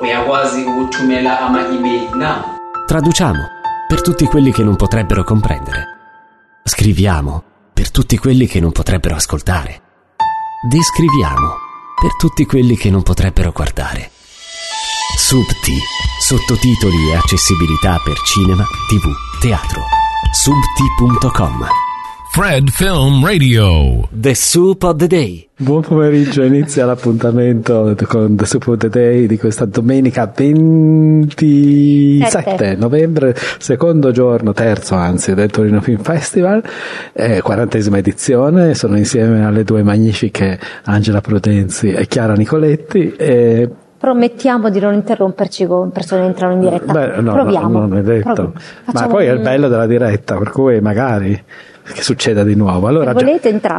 uyakwazi ukuthumela ama-email now Traduciamo per tutti quelli che non potrebbero comprendere. Scriviamo per tutti quelli che non potrebbero ascoltare. Descriviamo per tutti quelli che non potrebbero guardare. Subti, sottotitoli e accessibilità per cinema, tv, teatro. Subti.com Fred Film Radio. The Soup of the Day. Buon pomeriggio, inizia l'appuntamento con The Soup of the Day di questa domenica 27 Sette. novembre, secondo giorno, terzo anzi, del Torino Film Festival, eh, quarantesima edizione, sono insieme alle due magnifiche Angela Prudenzi e Chiara Nicoletti e Promettiamo di non interromperci con persone che entrano in diretta. Beh, no, Proviamo. no, non è detto. Proviamo. Ma poi è il un- bello della diretta, per cui magari che succeda di nuovo. Allora, gio-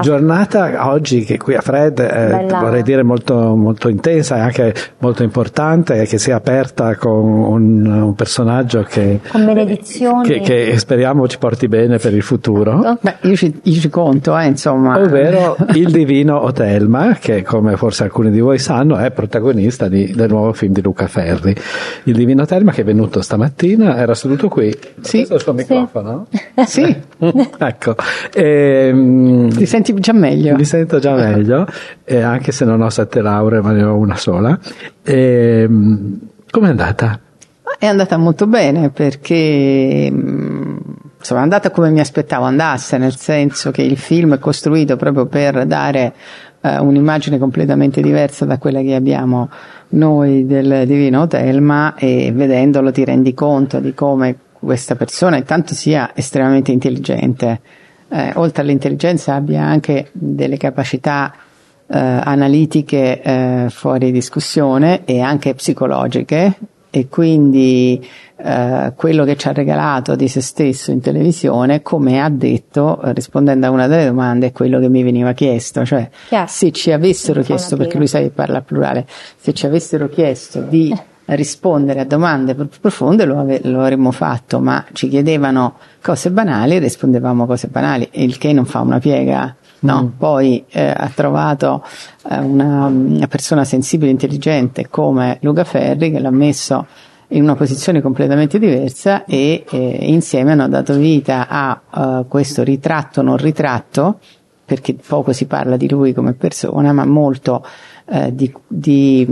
giornata oggi che qui a Fred eh, vorrei dire molto, molto intensa e anche molto importante che sia aperta con un, un personaggio che, Con benedizioni. che, che speriamo ci porti bene per il futuro. Beh, io ci, io ci conto, eh, insomma. Ovvero il divino Otelma, che come forse alcuni di voi sanno è protagonista di- del nuovo film di Luca Ferri. Il divino Otelma che è venuto stamattina, era seduto qui. Sì. Il suo microfono? Sì, ecco. Ehm, ti senti già meglio. mi sento già meglio, eh, anche se non ho sette lauree, ma ne ho una sola. Ehm, com'è andata? È andata molto bene perché mm, insomma, è andata come mi aspettavo andasse, nel senso che il film è costruito proprio per dare eh, un'immagine completamente diversa da quella che abbiamo noi del Divino Telma e vedendolo ti rendi conto di come questa persona intanto sia estremamente intelligente, eh, oltre all'intelligenza abbia anche delle capacità eh, analitiche eh, fuori discussione e anche psicologiche e quindi eh, quello che ci ha regalato di se stesso in televisione, come ha detto rispondendo a una delle domande, è quello che mi veniva chiesto, cioè Chiaro. se ci avessero chiesto, perché lui sa che parla plurale, se ci avessero chiesto di rispondere a domande profonde lo, ave- lo avremmo fatto, ma ci chiedevano cose banali e rispondevamo cose banali, il che non fa una piega. No, poi eh, ha trovato eh, una, una persona sensibile e intelligente come Luca Ferri che l'ha messo in una posizione completamente diversa e eh, insieme hanno dato vita a eh, questo ritratto non ritratto perché poco si parla di lui come persona, ma molto, eh, di, di-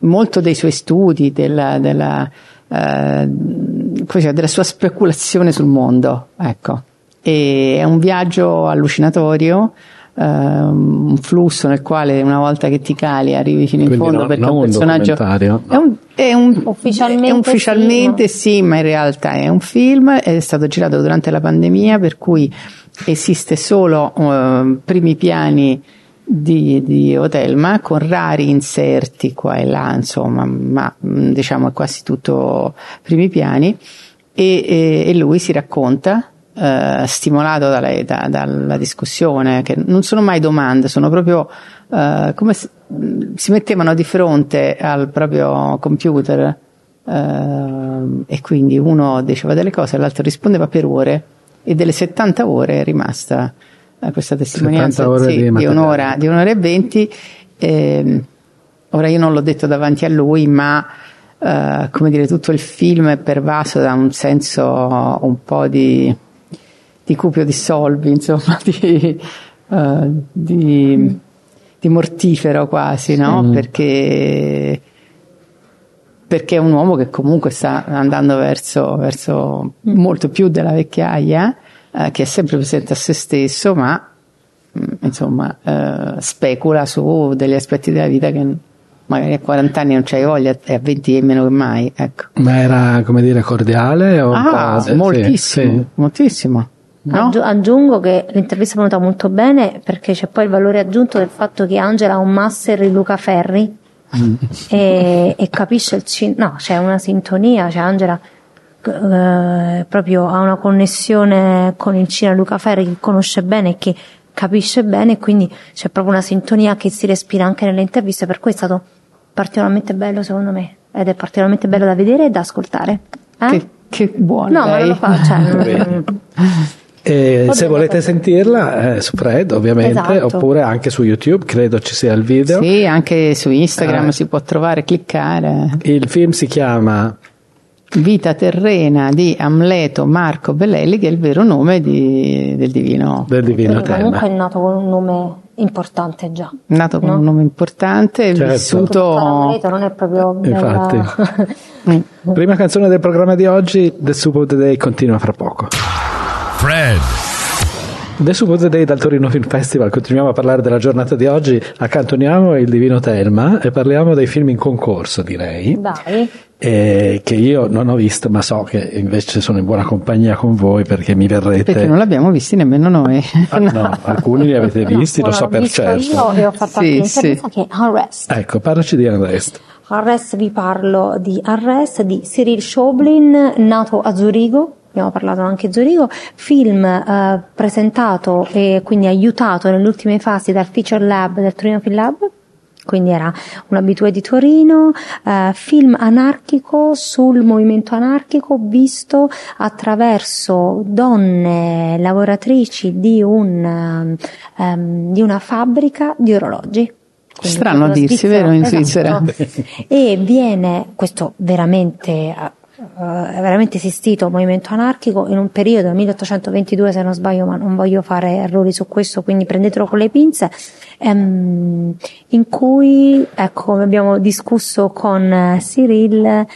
molto dei suoi studi, della, della, eh, della sua speculazione sul mondo. Ecco. E è un viaggio allucinatorio, ehm, un flusso nel quale una volta che ti cali arrivi fino in Quindi fondo no- perché non è un un personaggio è un, è un- Ufficialmente è ufficialmente sì, ma in realtà è un film, è stato girato durante la pandemia, per cui esiste solo eh, primi piani di, di Otelma con rari inserti qua e là, insomma, ma diciamo è quasi tutto primi piani. E, e- e lui si racconta eh, stimolato dalle- da- dalla discussione, che non sono mai domande, sono proprio eh, come se si mettevano di fronte al proprio computer eh, e quindi uno diceva delle cose l'altro rispondeva per ore e delle 70 ore è rimasta eh, questa testimonianza 70 ore sì, di un'ora, di un'ora e venti. Ehm, ora io non l'ho detto davanti a lui, ma eh, come dire, tutto il film è pervaso da un senso un po' di, di cupio di solvi, insomma, di, eh, di, di mortifero quasi, no? Perché, perché è un uomo che comunque sta andando verso, verso molto più della vecchiaia, eh, che è sempre presente a se stesso, ma mm, insomma eh, specula su degli aspetti della vita che magari a 40 anni non c'hai voglia e a 20 è meno che mai, ecco. Ma era, come dire, cordiale o Ah, po'- sì, moltissimo, sì. moltissimo. No? Aggiu- aggiungo che l'intervista è venuta molto bene perché c'è poi il valore aggiunto del fatto che Angela ha un master di Luca Ferri e, e capisce il cinema, no, c'è una sintonia, cioè Angela eh, proprio ha una connessione con il cinema Luca Ferri che conosce bene e che capisce bene e quindi c'è proprio una sintonia che si respira anche nelle interviste, per cui è stato particolarmente bello secondo me ed è particolarmente bello da vedere e da ascoltare. Eh? Che, che buono. No, ma non lo fa, cioè, E O se volete sentirla è su Fred ovviamente Esatto. oppure anche su YouTube credo ci sia il video Sì, anche su Instagram Eh. si può trovare, cliccare. il film si chiama Vita terrena di Amleto Marco Bellelli, che è il vero nome di- del divino. del Divino Quindi comunque è nato con un nome importante già. Nato con No? un nome importante, Certo. Vissuto. Amleto non è proprio Infatti. Mm. prima canzone del programma di oggi The Soup of the Day continua fra poco Fred. The the Day dal Torino Film Festival continuiamo a parlare della giornata di oggi accantoniamo il Divino Telma e parliamo dei film in concorso direi Dai. Eh, che io non ho visto ma so che invece sono in buona compagnia con voi perché mi verrete Perché non l'abbiamo visti nemmeno noi. Ah, no, alcuni li avete visti, lo Ora, so per visto certo. Io e ho fatto Sì, anche sì. un'intervista che è Unrest. Ecco, parlaci di Unrest. Unrest vi parlo di Unrest di Cyril Schoblin, nato a Zurigo. Abbiamo parlato anche a Zurigo, film eh, presentato e quindi aiutato nelle ultime fasi dal Feature Lab del Torino Film Lab, quindi era un abitué di Torino, eh, film anarchico sul movimento anarchico visto attraverso donne lavoratrici di, un, ehm, di una fabbrica di orologi. Quindi Strano a dirsi, vero, in esatto. Svizzera. E viene, questo veramente, eh, è veramente esistito, movimento anarchico, in un periodo, 1822 se non sbaglio, ma non voglio fare errori su questo, quindi prendetelo con le pinze, ehm, in cui, ecco, come abbiamo discusso con eh, Cyril,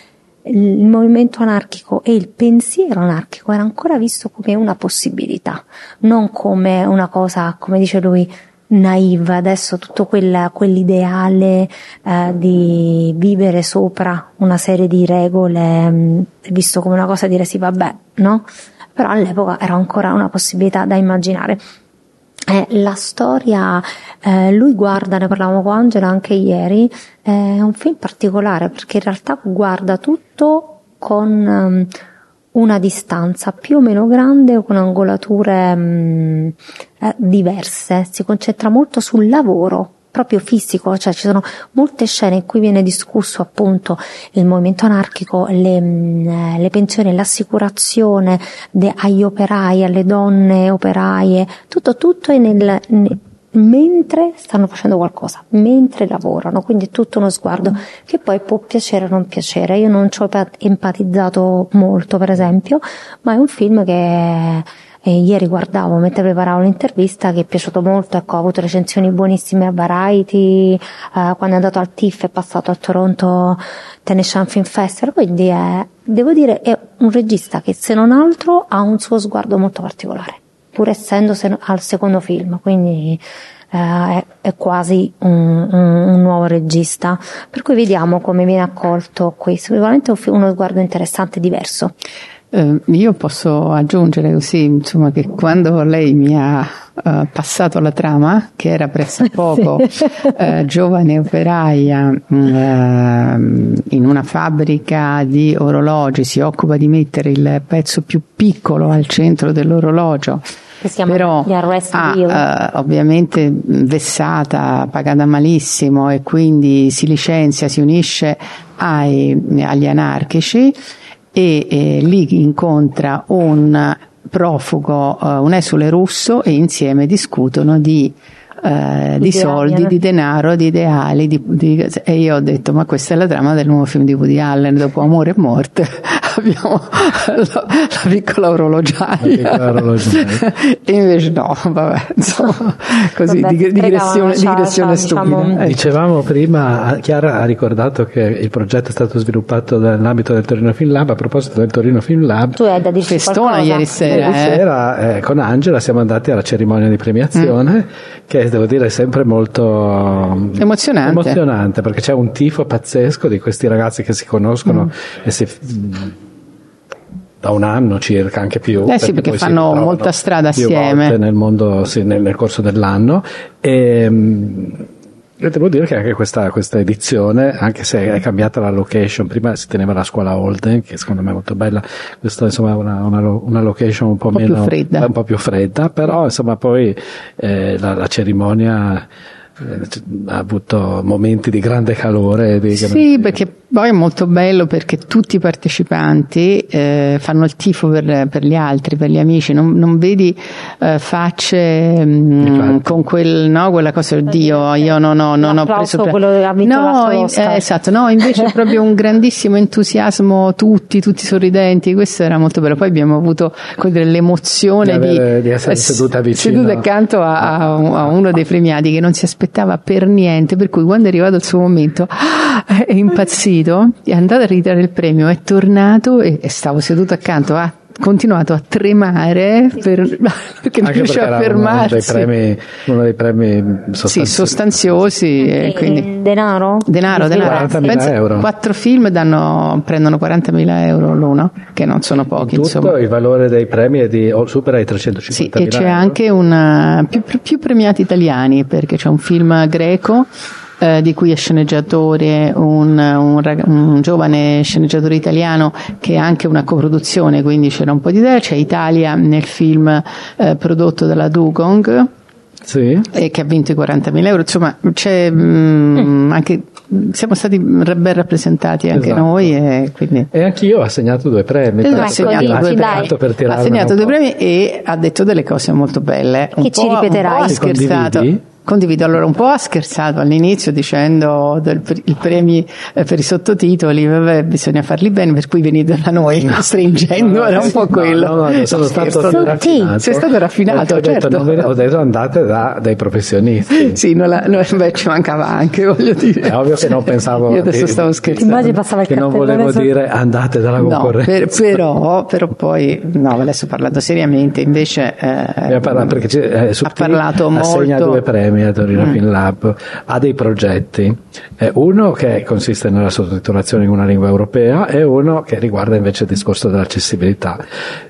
il movimento anarchico e il pensiero anarchico era ancora visto come una possibilità, non come una cosa, come dice lui, naiva, adesso tutto quella- quell'ideale eh, di vivere sopra una serie di regole mh, è visto come una cosa dire sì vabbè, no? Però all'epoca era ancora una possibilità da immaginare. Eh, la storia, eh, lui guarda, ne parlavamo con Angela anche ieri, è un film particolare perché in realtà guarda tutto con ehm, una distanza più o meno grande o con angolature mm, eh, diverse, si concentra molto sul lavoro proprio fisico, cioè ci sono molte scene in cui viene discusso appunto il movimento anarchico, le, mm, eh, le pensioni, l'assicurazione de- agli operai, alle donne operaie, tutto, tutto è nel, ne- mentre stanno facendo qualcosa, mentre lavorano, quindi è tutto uno sguardo che poi può piacere o non piacere. Io non ci ho pa- empatizzato molto, per esempio, ma è un film che eh, ieri guardavo mentre preparavo l'intervista che è piaciuto molto, ecco, ha avuto recensioni buonissime a Variety, eh, quando è andato al TIFF è passato a Toronto Tennessean Film Festival, quindi è, devo dire è un regista che se non altro ha un suo sguardo molto particolare, pur essendo se- al secondo film, quindi eh, è, è quasi un, un- un nuovo regista, per cui vediamo come viene accolto qui, sicuramente uno sguardo interessante e diverso. Eh, io posso aggiungere così, insomma, che quando lei mi ha eh, passato la trama, che era pressappoco eh, giovane operaia mm, ehm, in una fabbrica di orologi, si occupa di mettere il pezzo più piccolo al centro dell'orologio. Che si chiama Però gli arrest deal. eh, ovviamente mh, vessata, pagata malissimo e quindi si licenzia, si unisce ai- agli anarchici e, eh, lì incontra un profugo, eh, un esule russo e insieme discutono di, eh, di soldi, di denaro, di ideali di- di- e io ho detto ma questa è la trama del nuovo film di Woody Allen dopo Amore e Morte abbiamo la, la piccola orologiaia La piccola orologiaia. e invece no vabbè insomma così Vabbè, di, digressione, c'ha- digressione c'ha, stupida diciamo, Dicevamo prima, Chiara ha ricordato che il progetto è stato sviluppato nell'ambito del Torino Film Lab. A proposito del Torino Film Lab, Tu hai da dirci Festona qualcosa? ieri sera, Ieri eh. sera eh, con Angela siamo andati alla cerimonia di premiazione che devo dire è sempre molto mm, Emozionante. emozionante, perché c'è un tifo pazzesco di questi ragazzi che si conoscono e si mm, da un anno circa, anche più. Eh sì, perché fanno molta strada assieme. nel mondo, sì, nel, nel corso dell'anno. E, mm, e devo dire che anche questa, questa edizione, anche se è cambiata la location, prima si teneva la scuola Holden, che secondo me è molto bella, questa insomma è una, una, una location un po', po' più meno fredda. un po' più fredda, però insomma poi eh, la, la cerimonia eh, ha avuto momenti di grande calore. Di Sì, perché Poi è molto bello perché tutti i partecipanti eh, fanno il tifo per, per, gli altri, per gli amici, non, non vedi eh, facce mh, con quel, no, quella cosa, oddio, io non ho, non ho preso... quello che ha vinto no, in, eh, esatto, no, invece è proprio un grandissimo entusiasmo, tutti, tutti sorridenti, questo era molto bello. Poi abbiamo avuto l'emozione di, di, di essere seduta vicino. seduta accanto a, a, a, uno dei premiati che non si aspettava per niente, per cui quando è arrivato il suo momento è impazzito uscito, è andato a ritirare il premio, è tornato e, e stavo seduto accanto, ha continuato a tremare per, perché non riusciva a fermarsi. Uno dei premi, uno dei premi sostanziosi. Sì, sostanziosi e quindi, denaro? Denaro, denaro. 40.000 euro. Quattro film danno, prendono 40.000 euro l'uno, che non sono pochi. Tutto insomma. il valore dei premi è di, oh, supera i 350.000 Sì, e c'è euro. anche una, più, più premiati italiani perché c'è un film greco eh, di cui è sceneggiatore un, un, un, giovane sceneggiatore italiano che è anche una coproduzione, quindi c'era un po' di idea, c'è Italia nel film eh, prodotto dalla Dugong. Sì. E che ha vinto i 40.000 euro, insomma, c'è mm. anche siamo stati ben rappresentati anche Esatto. noi e quindi E anch'io ho assegnato due premi. Esatto, per- assegnato per- due per- premi. per ha assegnato due premi e ha detto delle cose molto belle. Un Che ci po'- ripeterai? Un po' ha scherzato. condividi? Condivido, allora un po' ha scherzato all'inizio dicendo del, i premi eh, per i sottotitoli, vabbè, bisogna farli bene, per cui venite da noi, stringendo, era un po' No, quello. No, no, no, sono Scherzo. stato raffinato. Sei stato raffinato, Ho detto, certo. non ve ne- ho detto andate da dei professionisti. Sì, non la, no, beh, ci mancava anche, voglio dire. È ovvio che non pensavo Io adesso di- stavo scherzando. Immagini passava il che non volevo sotto. dire andate dalla No, concorrenza. per- però, però poi, no, adesso parlando seriamente, invece, eh, ha parlato perché c'è- eh, ha parlato assegna molto- due premi a Torino Mm. Film Lab ha dei progetti Eh, uno che consiste nella sottotitolazione in una lingua europea e uno che riguarda invece il discorso dell'accessibilità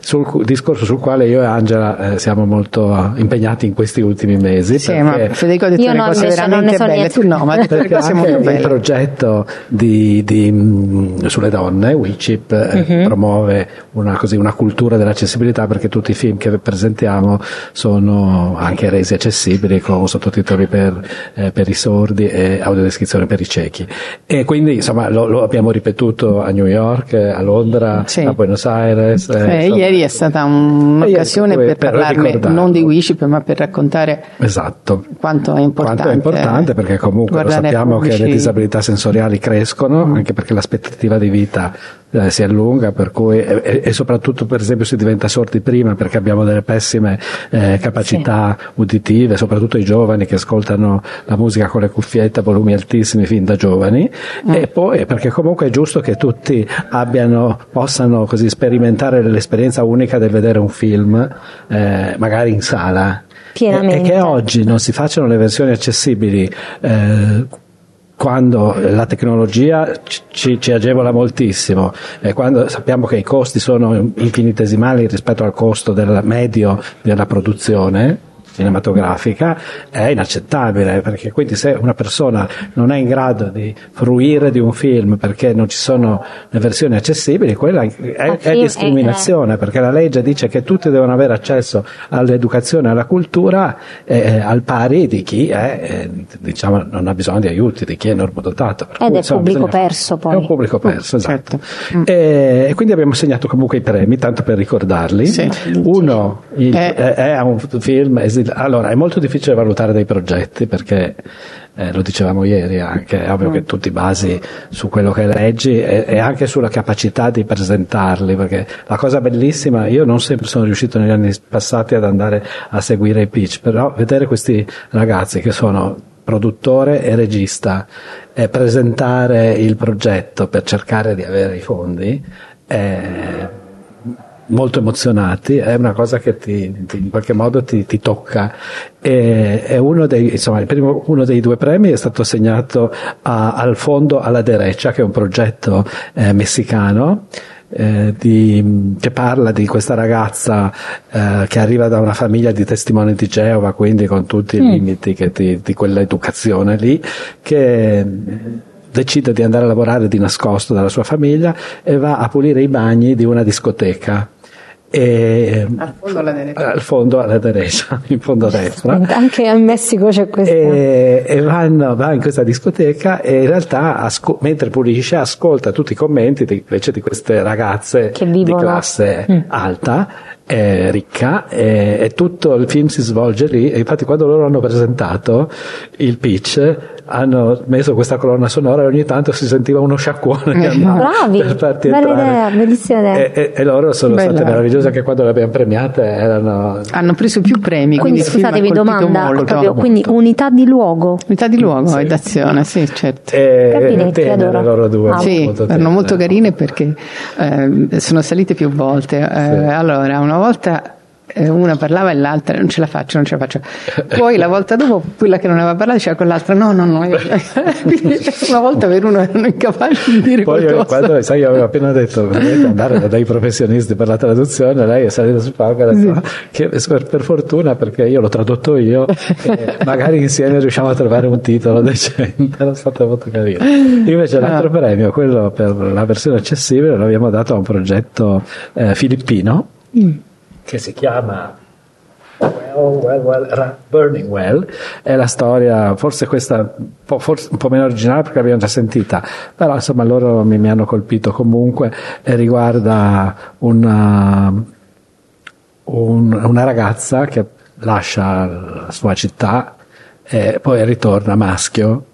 sul cu- discorso sul quale io e Angela eh, siamo molto impegnati in questi ultimi mesi sì, perché- ma Federico ha detto Io no, cose veramente so belle, tu no, ma perché cose anche il progetto di, di, mh, sulle donne, WeChip, eh, Mhm. promuove una, così, una cultura dell'accessibilità perché tutti i film che presentiamo sono anche resi accessibili con sottotitoli per, eh, per i sordi e audiodescrizione per i ciechi. E quindi insomma lo, lo abbiamo ripetuto a New York, eh, a Londra, Sì. a Buenos Aires. eh, Eh, insomma. ieri è stata un'occasione ieri, per per parlarne non di WICIP ma per raccontare Esatto. quanto è importante. Quanto è importante perché comunque lo sappiamo che le disabilità sensoriali crescono, anche perché l'aspettativa di vita eh, si allunga, per cui, e, e- soprattutto per esempio si diventa sordi prima perché abbiamo delle pessime eh, capacità uditive, soprattutto i giovani che ascoltano la musica con le cuffiette a volumi altissimi fin da giovani, e poi perché comunque è giusto che tutti abbiano, possano così sperimentare l'esperienza unica del vedere un film, eh, magari in sala. E, e che oggi non si facciano le versioni accessibili eh, quando la tecnologia ci, ci agevola moltissimo e quando sappiamo che i costi sono infinitesimali rispetto al costo del medio della produzione cinematografica è inaccettabile perché quindi se una persona non è in grado di fruire di un film perché non ci sono le versioni accessibili quella è, è discriminazione perché la legge dice che tutti devono avere accesso all'educazione e alla cultura eh, al pari di chi è, eh, diciamo, non ha bisogno di aiuti, di chi è normodotato. Ed cui, è insomma, pubblico bisogna- perso, poi. È un pubblico perso, esatto. certo. E, e quindi abbiamo segnato comunque i premi, tanto per ricordarli. Sì. Uno il- Eh. è, è un film, esil- allora è molto difficile valutare dei progetti perché eh, lo dicevamo ieri anche, è ovvio Mm. che tu ti basi su quello che leggi e, e anche sulla capacità di presentarli, perché la cosa bellissima, io non sempre sono riuscito negli anni passati ad andare a seguire i pitch, però vedere questi ragazzi che sono produttore e regista e presentare il progetto per cercare di avere i fondi è molto emozionati, è una cosa che ti, ti- in qualche modo ti, ti tocca. E, e uno, dei, insomma, primo- uno dei due premi è stato assegnato a- al fondo alla derecha, che è un progetto eh, messicano. eh, di- che parla di questa ragazza eh, che arriva da una famiglia di testimoni di Geova, quindi con tutti i limiti che ti- di quell'educazione lì, che decide di andare a lavorare di nascosto dalla sua famiglia e va a pulire i bagni di una discoteca E, Al fondo alla destra. al fondo alla derecha, in fondo a destra. Anche in Messico c'è questa. E, e vanno, va in questa discoteca e in realtà asco- mentre pulisce ascolta tutti i commenti di, invece di queste ragazze Che di classe Mm. alta eh, ricca e, e tutto il film si svolge lì e infatti quando loro hanno presentato il pitch hanno messo questa colonna sonora e ogni tanto si sentiva uno sciacquone che andava Bravi, per farti bella entrare. idea, bellissima idea. E, e- e loro sono Bella. state meravigliose anche quando le abbiamo premiate erano Hanno preso più premi, quindi, Quindi scusatevi, domanda, molto. proprio, quindi unità di luogo. Unità di luogo e d'azione, sì, certo. e Capinetti, tenere adoro. loro due Ah, Sì, molto erano molto carine perché eh, sono salite più volte. Eh, Allora, una volta eh, una parlava e l'altra non ce la faccio, non ce la faccio. Poi la volta dopo quella che non aveva parlato diceva con l'altra no, no, no. Quindi una volta per uno erano incapaci di dire Poi qualcosa. quando sai, io avevo appena detto andare da dei professionisti per la traduzione, lei è salita sul palco e ha detto "Ah, che per, fortuna perché io l'ho tradotto io e magari insieme riusciamo a trovare un titolo decente, era stato molto carino. Invece l'altro premio, quello per la versione accessibile, l'abbiamo dato a un progetto eh, filippino che si chiama Well, well, well, Burning Well è la storia, forse questa forse un po' meno originale perché l'abbiamo già sentita, però insomma loro mi, mi hanno colpito comunque e riguarda una, un- una ragazza che lascia la sua città e poi ritorna maschio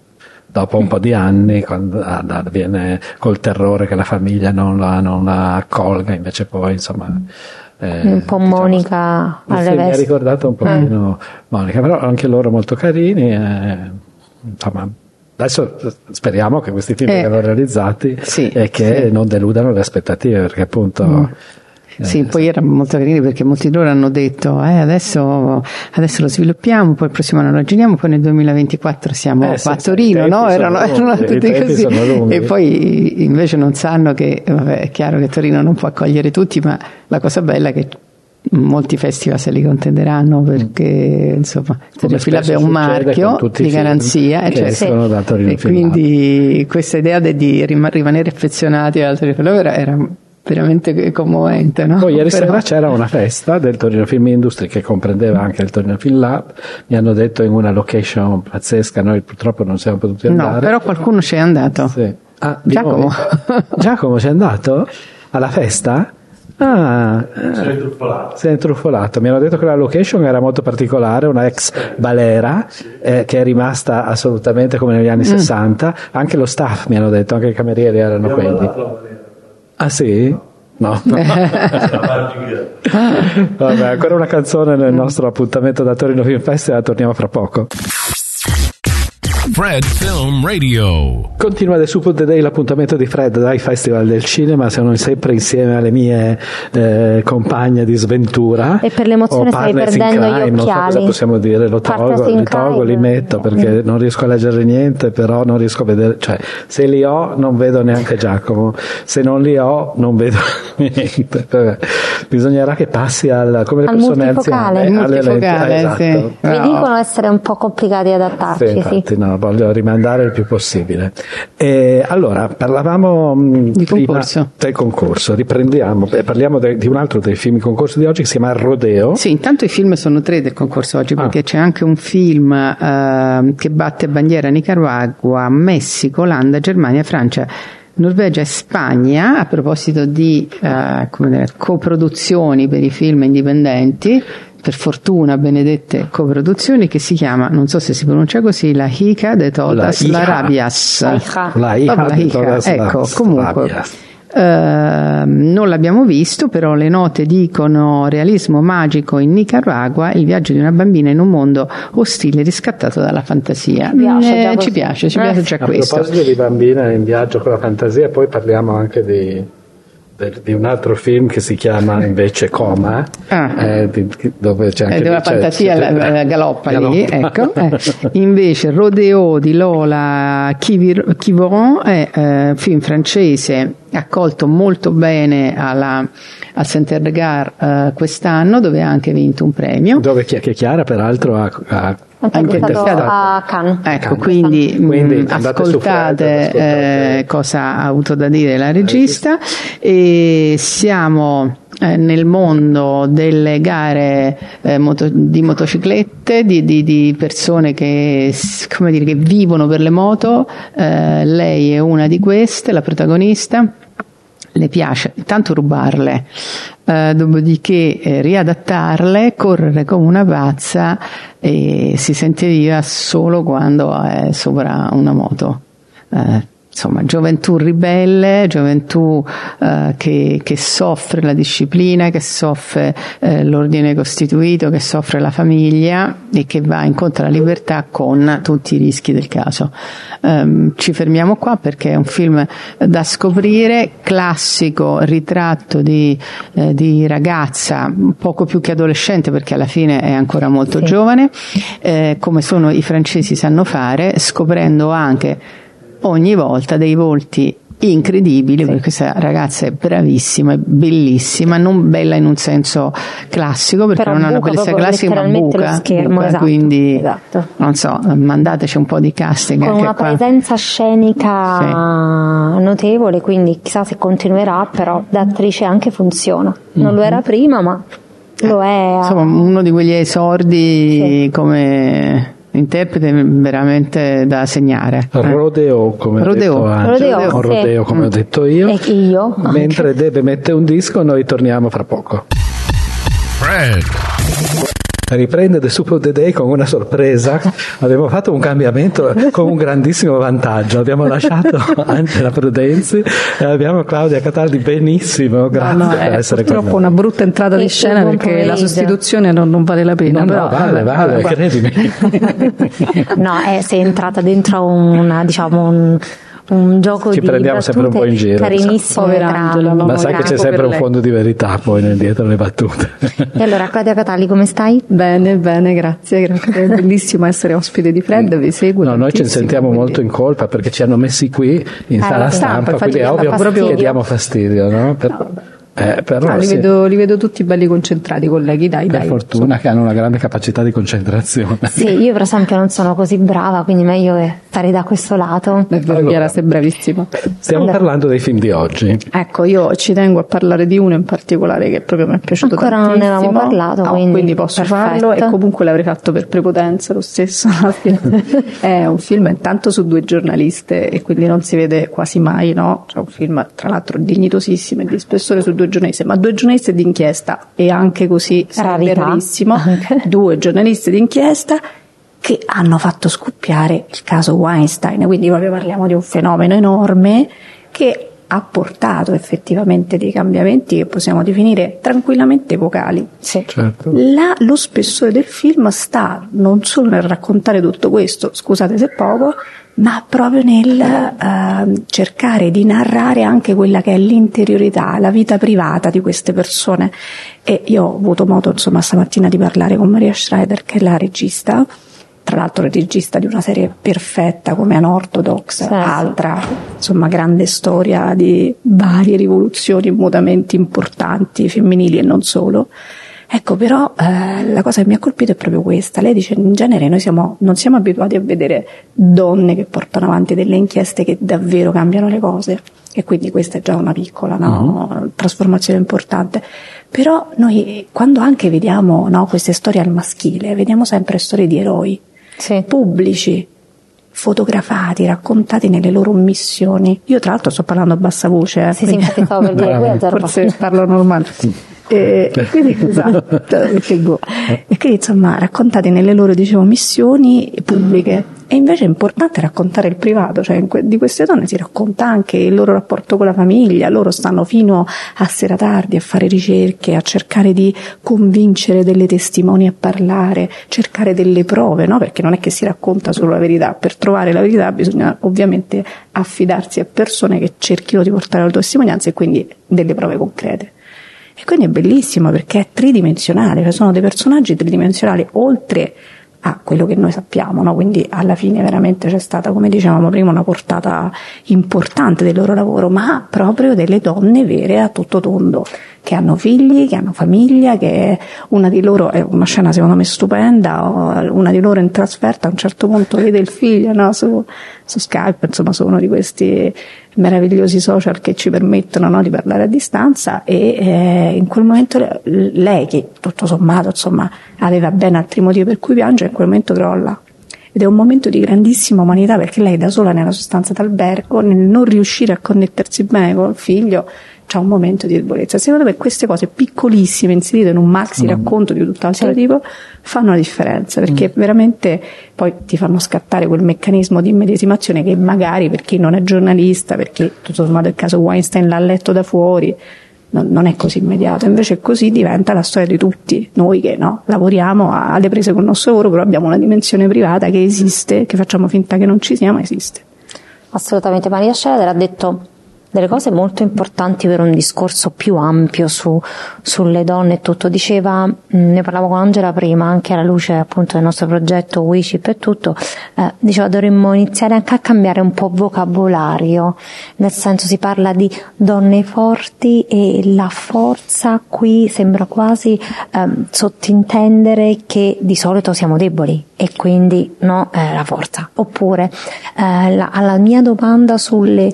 dopo un po' di anni quando ah, da- viene col terrore che la famiglia non la, non la accolga invece poi insomma eh, Un po' Monica sì, alle mi ha ricordato un pochino Monica, però anche loro molto carini. e, insomma, adesso speriamo che questi film Eh, vengano realizzati sì, e che sì. non deludano le aspettative, perché appunto. eh, Sì, poi erano molto carini perché molti di loro hanno detto eh, adesso, adesso lo sviluppiamo, poi il prossimo anno lo giriamo, poi nel 2024 siamo Eh, a Torino, no? Erano, erano tutti così. E poi invece non sanno che vabbè, è chiaro che Torino non può accogliere tutti, ma la cosa bella è che molti festival se li contenderanno perché insomma Torino spesso è un marchio di garanzia eh, cioè, e Lab. quindi questa idea de- di rim- rimanere affezionati al Torino Film Lab era, era veramente commovente no? Poi ieri Però- sera c'era una festa del Torino Film Industry che comprendeva anche il Torino Film Lab, mi hanno detto in una location pazzesca, noi purtroppo non siamo potuti andare. no però qualcuno ci è andato Sì. Ah, Giacomo. Giacomo c'è andato alla festa? Ah, si è intruffolato. Si è intruffolato. Mi hanno detto che la location era molto particolare, una ex balera eh, che è rimasta assolutamente come negli anni 60. Anche lo staff mi hanno detto, anche i camerieri erano quelli. Ah sì? No. Vabbè, ancora una canzone nel nostro appuntamento da Torino Film Festival, torniamo fra poco. Fred Film Radio. Continua The Super The Day l'appuntamento di Fred dai Festival del Cinema, sono sempre insieme alle mie eh, compagne di sventura. E per l'emozione o stai partners in perdendo gli crime, Non so occhiali. cosa possiamo dire, lo tolgo, li tolgo, li crime. metto perché non riesco a leggere niente, però non riesco a vedere, cioè se li ho non vedo neanche Giacomo, se non li ho non vedo niente. Vabbè. Bisognerà che passi al, come le Al persone multifocale. anziane. Alle multifocale, esatto. sì. Mi No. dicono essere un po' complicati ad Sì, adattarci, sì. infatti, no, voglio rimandare il più possibile. E allora, parlavamo mh, Di concorso. del concorso, riprendiamo, eh, parliamo de- di un altro dei film concorso di oggi che si chiama Rodeo. Sì, intanto i film sono tre del concorso oggi Ah. perché c'è anche un film ehm, che batte bandiera Nicaragua, Messico, Olanda, Germania, Francia. Norvegia e Spagna a proposito di eh, dire, coproduzioni per i film indipendenti, per fortuna benedette coproduzioni, che si chiama, non so se si pronuncia così, la Hica de todas La las hija. rabias. La hija. La la todas ecco, comunque. rabias. Ehm, non l'abbiamo visto, però le note dicono realismo magico in Nicaragua, il viaggio di una bambina in un mondo ostile riscattato dalla fantasia. piace Eh, già ci piace, ci Eh. piace già A questo. proposito di bambine in viaggio con la fantasia, poi parliamo anche di, di un altro film che si chiama invece Coma, Ah. eh, di- dove c'è anche Eh, dove la c'è- fantasia c'è- la- la galoppa lì, Galoppa. ecco. eh. Invece Rodeo di Lola Kivir- Kivoron è eh, film francese accolto molto bene alla, al Gare eh, quest'anno dove ha anche vinto un premio. Dove chi- che Chiara peraltro ha, ha Anche Anche stato a Cannes. Ecco, Cannes. quindi, Quindi mh, su ascoltate, ascoltate. eh, cosa ha avuto da dire la regista e siamo eh, nel mondo delle gare eh, moto, di motociclette, di, di, di persone che, dire, che, vivono per le moto, eh, lei è una di queste, la protagonista le piace tanto rubarle, eh, dopodiché eh, riadattarle, correre come una pazza e si sente solo quando è sopra una moto. Eh, insomma, gioventù ribelle, gioventù eh, che, che, soffre la disciplina, che soffre eh, l'ordine costituito, che soffre la famiglia e che va incontro alla libertà con tutti i rischi del caso. Um, ci fermiamo qua perché è un film da scoprire, classico ritratto di, eh, di ragazza, poco più che adolescente perché alla fine è ancora molto sì. giovane, eh, come sono i francesi sanno fare, scoprendo anche ogni volta dei volti incredibili sì. perché questa ragazza è bravissima, è bellissima, non bella in un senso classico perché Però non ha una bellezza classica ma buca, schermo, buca esatto, quindi esatto. non so, mandateci un po' di casting con una qua. presenza scenica sì. notevole quindi chissà se continuerà però da attrice anche funziona non mm-hmm. lo era prima ma lo è insomma uno di quegli esordi sì. come interprete veramente da segnare. Rodeo, come rodeo. ho detto Rodeo, rodeo, rodeo come ho detto io. E io. Mentre Debe mette un disco, noi torniamo fra poco. Fred. Riprende The Soup of the Day con una sorpresa. Abbiamo fatto un cambiamento con un grandissimo vantaggio. Abbiamo lasciato Angela Prudenzi e abbiamo Claudia Cataldi benissimo. Grazie no, no, per è essere purtroppo con una brutta entrata di scena perché la sostituzione non, non vale la pena. No, però, no, vale, vale, vabbè. credimi. no è, sei entrata dentro una diciamo un, un gioco Ci di prendiamo sempre un po' in battute giro, carinissimo Angela, no? Ma sai che c'è Bravo sempre un fondo di verità poi nel- dietro le battute. e allora Claudia Catali come stai? Bene, bene, grazie, grazie. È bellissimo essere ospite di Fred, vi seguo. No, noi ci sentiamo quindi- molto in colpa perché ci hanno messi qui in Eh, sala la stampa, stampa, quindi è ovvio fastidio. che diamo fastidio, no? Per- eh, però Ah, li, sì, vedo, li vedo tutti belli concentrati, colleghi, dai, per dai. fortuna che hanno una grande capacità di concentrazione. Sì, io per esempio non sono così brava, quindi meglio stare da questo lato. È vero, Allora. Chiara, sei bravissima. Stiamo Allora. parlando dei film di oggi. Ecco, io ci tengo a parlare di uno in particolare che proprio mi è piaciuto Ancora non ne tantissimo. avevamo parlato, No, quindi posso perfetto. farlo e comunque l'avrei fatto per prepotenza lo stesso. è un film intanto su due giornaliste e quindi non si vede quasi mai, no? Cioè un film tra l'altro dignitosissimo e di spessore su due giornaliste, ma due giornaliste d'inchiesta e anche così. Anche. Due giornalisti d'inchiesta che hanno fatto scoppiare il caso Weinstein, quindi proprio parliamo di un fenomeno enorme che ha portato effettivamente dei cambiamenti che possiamo definire tranquillamente vocali. Certo. La- lo spessore del film sta non solo nel raccontare tutto questo, scusate se poco, ma proprio nel ehm, cercare di narrare anche quella che è l'interiorità, la vita privata di queste persone. E io ho avuto modo, insomma, stamattina di parlare con Maria Schreider, che è la regista, tra l'altro la regista di una serie perfetta come Unorthodox, Certo. altra insomma grande storia di varie rivoluzioni e mutamenti importanti femminili e non solo. Ecco, però eh, la cosa che mi ha colpito è proprio questa. Lei dice in genere noi siamo, non siamo abituati a vedere donne che portano avanti delle inchieste che davvero cambiano le cose. E quindi questa è già una piccola no, trasformazione importante. Però noi quando anche vediamo no, queste storie al maschile, vediamo sempre storie di eroi Sì. pubblici, fotografati, raccontati nelle loro missioni. Io tra l'altro sto parlando a bassa voce. eh, Sì, sì, infatti per dire, Forse parlo normale. E, e quindi, esatto, e quindi insomma raccontati nelle loro dicevo, missioni pubbliche. E invece è importante raccontare il privato cioè di queste donne si racconta anche il loro rapporto con la famiglia. Loro stanno fino a sera tardi a fare ricerche a cercare di convincere delle testimoni a parlare cercare delle prove no? perché non è che si racconta solo la verità. Per trovare la verità bisogna ovviamente affidarsi a persone che cerchino di portare la testimonianza e quindi delle prove concrete e quindi è bellissimo perché è tridimensionale, cioè sono dei personaggi tridimensionali oltre a quello che noi sappiamo, no? quindi alla fine veramente c'è stata, come dicevamo prima, una portata importante del loro lavoro, ma proprio delle donne vere a tutto tondo. Che hanno figli, che hanno famiglia, che una di loro è una scena secondo me stupenda, una di loro in trasferta a un certo punto vede il figlio no, su, su, Skype, insomma su uno di questi meravigliosi social che ci permettono no, di parlare a distanza e eh, in quel momento lei che tutto sommato insomma aveva ben altri motivi per cui piange, in quel momento crolla. Ed è un momento di grandissima umanità perché lei da sola nella sostanza d'albergo, nel non riuscire a connettersi bene col figlio, c'è un momento di debolezza. Secondo me queste cose piccolissime inserite in un maxi racconto di tutt'altro sì. tipo fanno la differenza perché mm. veramente poi ti fanno scattare quel meccanismo di immedesimazione che magari per chi non è giornalista, perché tutto sommato il caso Weinstein l'ha letto da fuori, non, non, è così immediato, invece così diventa la storia di tutti, noi che no, lavoriamo alle prese con il nostro lavoro, però abbiamo una dimensione privata che esiste, che facciamo finta che non ci sia, ma esiste. Assolutamente, Maria Schroeder ha detto delle cose molto importanti per un discorso più ampio su, sulle donne e tutto. Diceva, mm, ne parlavo con Angela prima, anche alla luce appunto del nostro progetto WICIP e tutto, eh, diceva dovremmo iniziare anche a cambiare un po' vocabolario, nel senso si parla di donne forti e la forza qui sembra quasi eh, sottintendere che di solito siamo deboli e quindi no, eh, la forza. Oppure eh, la, alla mia domanda sulle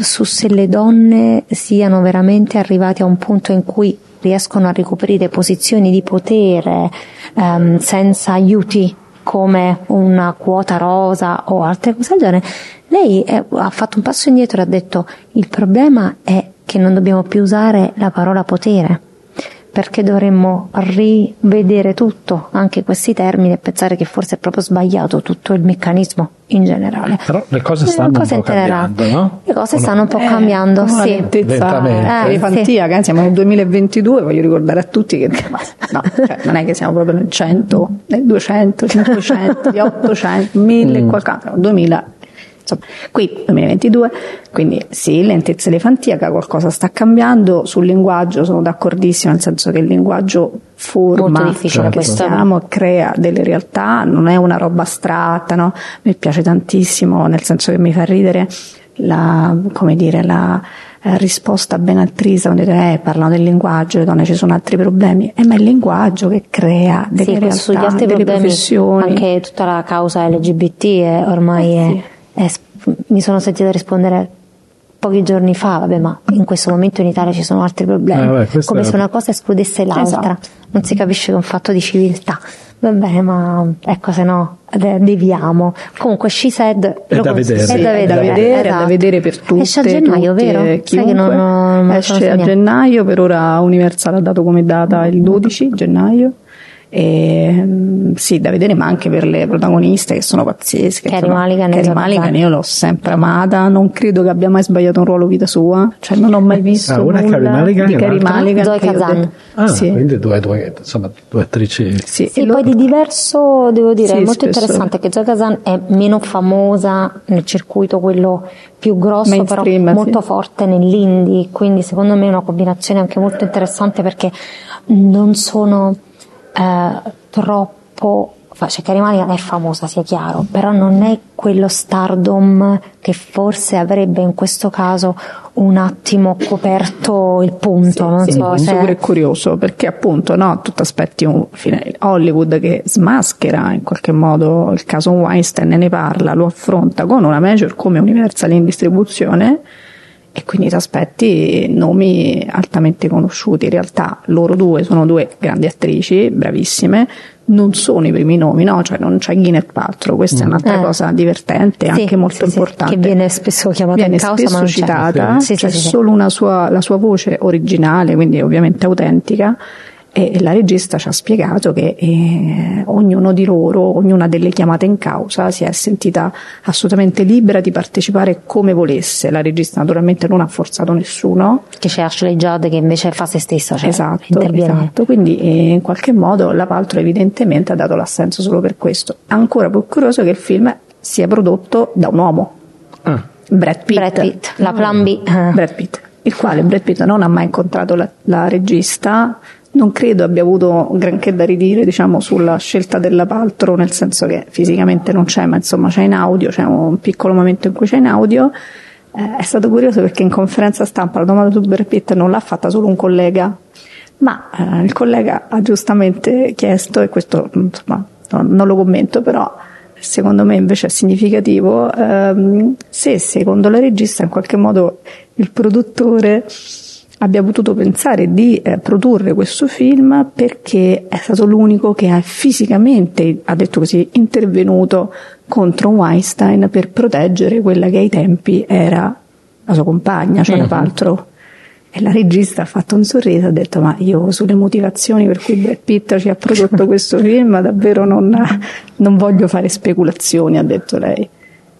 su se le donne siano veramente arrivate a un punto in cui riescono a ricoprire posizioni di potere ehm, senza aiuti come una quota rosa o altre cose del genere, lei è, ha fatto un passo indietro e ha detto il problema è che non dobbiamo più usare la parola potere perché dovremmo rivedere tutto, anche questi termini, e pensare che forse è proprio sbagliato tutto il meccanismo in generale. Però le cose stanno le cose un po' cambiando, no? Le cose stanno un po' eh, cambiando, una sì. lentezza eh, sì. siamo nel 2022, voglio ricordare a tutti che no, cioè, non è che siamo proprio nel 100, nel 200, 500, 800, 1000 mm. qualcosa, 2000 Insomma, qui 2022, quindi sì, lentezza elefantiaca, qualcosa sta cambiando, sul linguaggio sono d'accordissimo, nel senso che il linguaggio forma ciò che siamo, crea delle realtà, non è una roba astratta, no? Mi piace tantissimo, nel senso che mi fa ridere la, come dire, la eh, risposta ben altrisa, quando dire, eh, parlano del linguaggio, le donne ci sono altri problemi, eh, ma è il linguaggio che crea delle sì, realtà, sugli altri delle problemi, professioni. Anche tutta la causa LGBT è ormai eh, sì. è eh, mi sono sentita rispondere pochi giorni fa, vabbè, ma in questo momento in Italia ci sono altri problemi, eh, vabbè, come se una cosa escludesse l'altra, esatto. non si capisce che è un fatto di civiltà. Va bene, ma ecco, se no deviamo. Comunque, She Said è da vedere, è da vedere, è da vedere, esatto. da vedere per tutti. Esce a gennaio, tutti, vero? Sai che non, non esce a gennaio, per ora Universal ha dato come data il 12 gennaio. E, mm, sì, da vedere, ma anche per le protagoniste che sono pazzesche. Carrie Mulligan, Carrie Mulligan io l'ho sempre amata, non credo che abbia mai sbagliato un ruolo vita sua, cioè non ho mai visto ah, una nulla Mulligan, di Carrie Mulligan. Zoe Kazan. Ah, sì. quindi due, due, insomma, due attrici. Sì, sì poi di diverso, devo dire, sì, è molto spesso. interessante che Zoe Kazan è meno famosa nel circuito quello più grosso, però molto forte nell'indie, quindi secondo me è una combinazione anche molto interessante perché non sono eh, troppo cioè Karimali è famosa, sia chiaro, però non è quello stardom che forse avrebbe in questo caso un attimo coperto il punto. Sì, non sì, so se... è curioso perché appunto no, tu aspetti un Hollywood che smaschera in qualche modo il caso Weinstein e ne parla, lo affronta con una major come Universal in distribuzione e quindi ti aspetti nomi altamente conosciuti. In realtà loro due sono due grandi attrici, bravissime, non sono i primi nomi, no? Cioè non c'è Gwyneth Paltrow, questa mm. è un'altra eh. cosa divertente, sì, anche molto sì, importante. Che viene spesso chiamata viene in causa, spesso ma non citata, c'è, c'è solo sua, la sua voce originale, quindi ovviamente autentica, e la regista ci ha spiegato che eh, ognuno di loro, ognuna delle chiamate in causa, si è sentita assolutamente libera di partecipare come volesse. La regista naturalmente non ha forzato nessuno. Che c'è Ashley Judd che invece fa se stessa, cioè esatto, esatto. Quindi eh, in qualche modo la Paltrow evidentemente ha dato l'assenso solo per questo. Ancora più curioso che il film sia prodotto da un uomo. Ah. Brad Pitt. Brad Pitt, la Plan B. Brad Pitt, il quale Brad Pitt non ha mai incontrato la, la regista, non credo abbia avuto granché da ridire diciamo, sulla scelta della Paltro, nel senso che fisicamente non c'è, ma insomma c'è in audio, c'è un piccolo momento in cui c'è in audio. eh, è stato curioso perché in conferenza stampa la domanda su Brad Pitt non l'ha fatta solo un collega, ma eh, il collega ha giustamente chiesto, e questo insomma, no, non lo commento, però secondo me invece è significativo, ehm, se secondo la regista in qualche modo il produttore abbia potuto pensare di eh, produrre questo film perché è stato l'unico che ha fisicamente, ha detto così, intervenuto contro Weinstein per proteggere quella che ai tempi era la sua compagna, cioè mm-hmm. Paltrow. E la regista ha fatto un sorriso e ha detto: Ma io sulle motivazioni per cui Brad Pitt ci ha prodotto questo film davvero non, non voglio fare speculazioni, ha detto lei.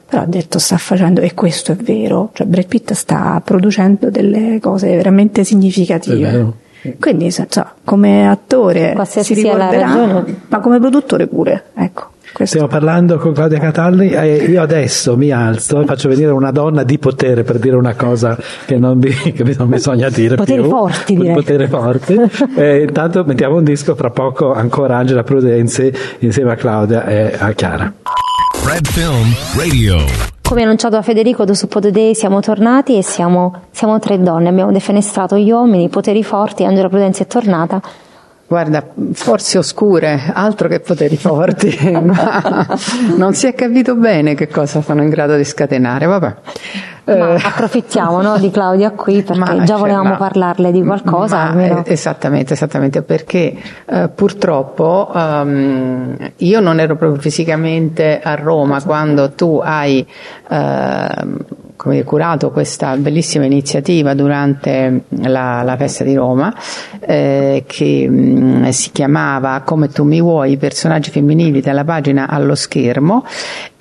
Però ha detto sta facendo, e questo è vero, cioè Brad Pitt sta producendo delle cose veramente significative. Quindi, so, come attore Qualsiasi si ricorderà, ma come produttore pure, ecco. Questo. Stiamo parlando con Claudia Catalli e io adesso mi alzo e faccio venire una donna di potere per dire una cosa che non, vi, che non bisogna dire Poteri più. forti, direi. Potere forti. e intanto mettiamo un disco, fra poco ancora Angela Prudenzi insieme a Claudia e a Chiara. Red Film Radio. Come annunciato da Federico, da su Day siamo tornati e siamo, siamo tre donne. Abbiamo defenestrato gli uomini, i poteri forti. Angela Prudenzi è tornata. Guarda, forze oscure, altro che poteri forti, ma non si è capito bene che cosa sono in grado di scatenare. Vabbè. Ma eh. approfittiamo no, di Claudia qui perché ma, già volevamo cioè, parlarle di qualcosa. Ma, esattamente, esattamente, perché eh, purtroppo um, io non ero proprio fisicamente a Roma quando tu hai eh, come curato questa bellissima iniziativa durante la, la festa di Roma eh, che mh, mm, si chiamava Come tu mi vuoi, i personaggi femminili dalla pagina allo schermo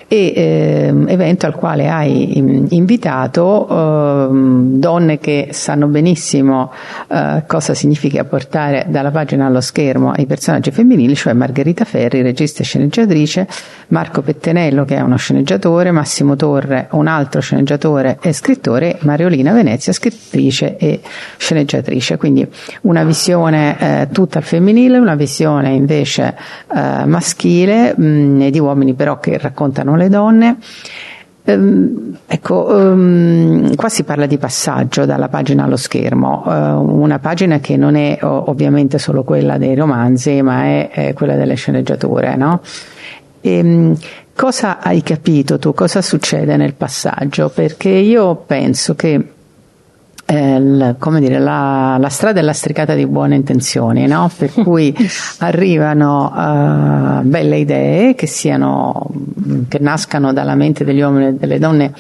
e eh, evento al quale hai invitato eh, donne che sanno benissimo eh, cosa significa portare dalla pagina allo schermo i personaggi femminili, cioè Margherita Ferri, regista e sceneggiatrice, Marco Pettenello che è uno sceneggiatore, Massimo Torre, un altro sceneggiatore e scrittore, Mariolina Venezia, scrittrice e sceneggiatrice. Quindi una visione eh, tutta femminile, una visione invece eh, maschile mh, di uomini però che raccontano le donne. Um, ecco, um, qua si parla di passaggio dalla pagina allo schermo, uh, una pagina che non è ovviamente solo quella dei romanzi, ma è, è quella delle sceneggiature, no? E, um, cosa hai capito tu? Cosa succede nel passaggio? Perché io penso che eh, come dire, la, la, strada è lastricata di buone intenzioni, no? per cui arrivano uh, belle idee che, siano, che nascano dalla mente degli uomini e delle donne.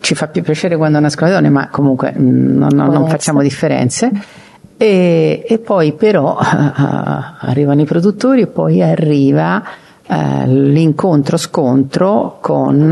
Ci fa più piacere quando nascono le donne, ma comunque mm, non, non, non facciamo differenze. E, e poi però uh, arrivano i produttori e poi arriva uh, l'incontro-scontro con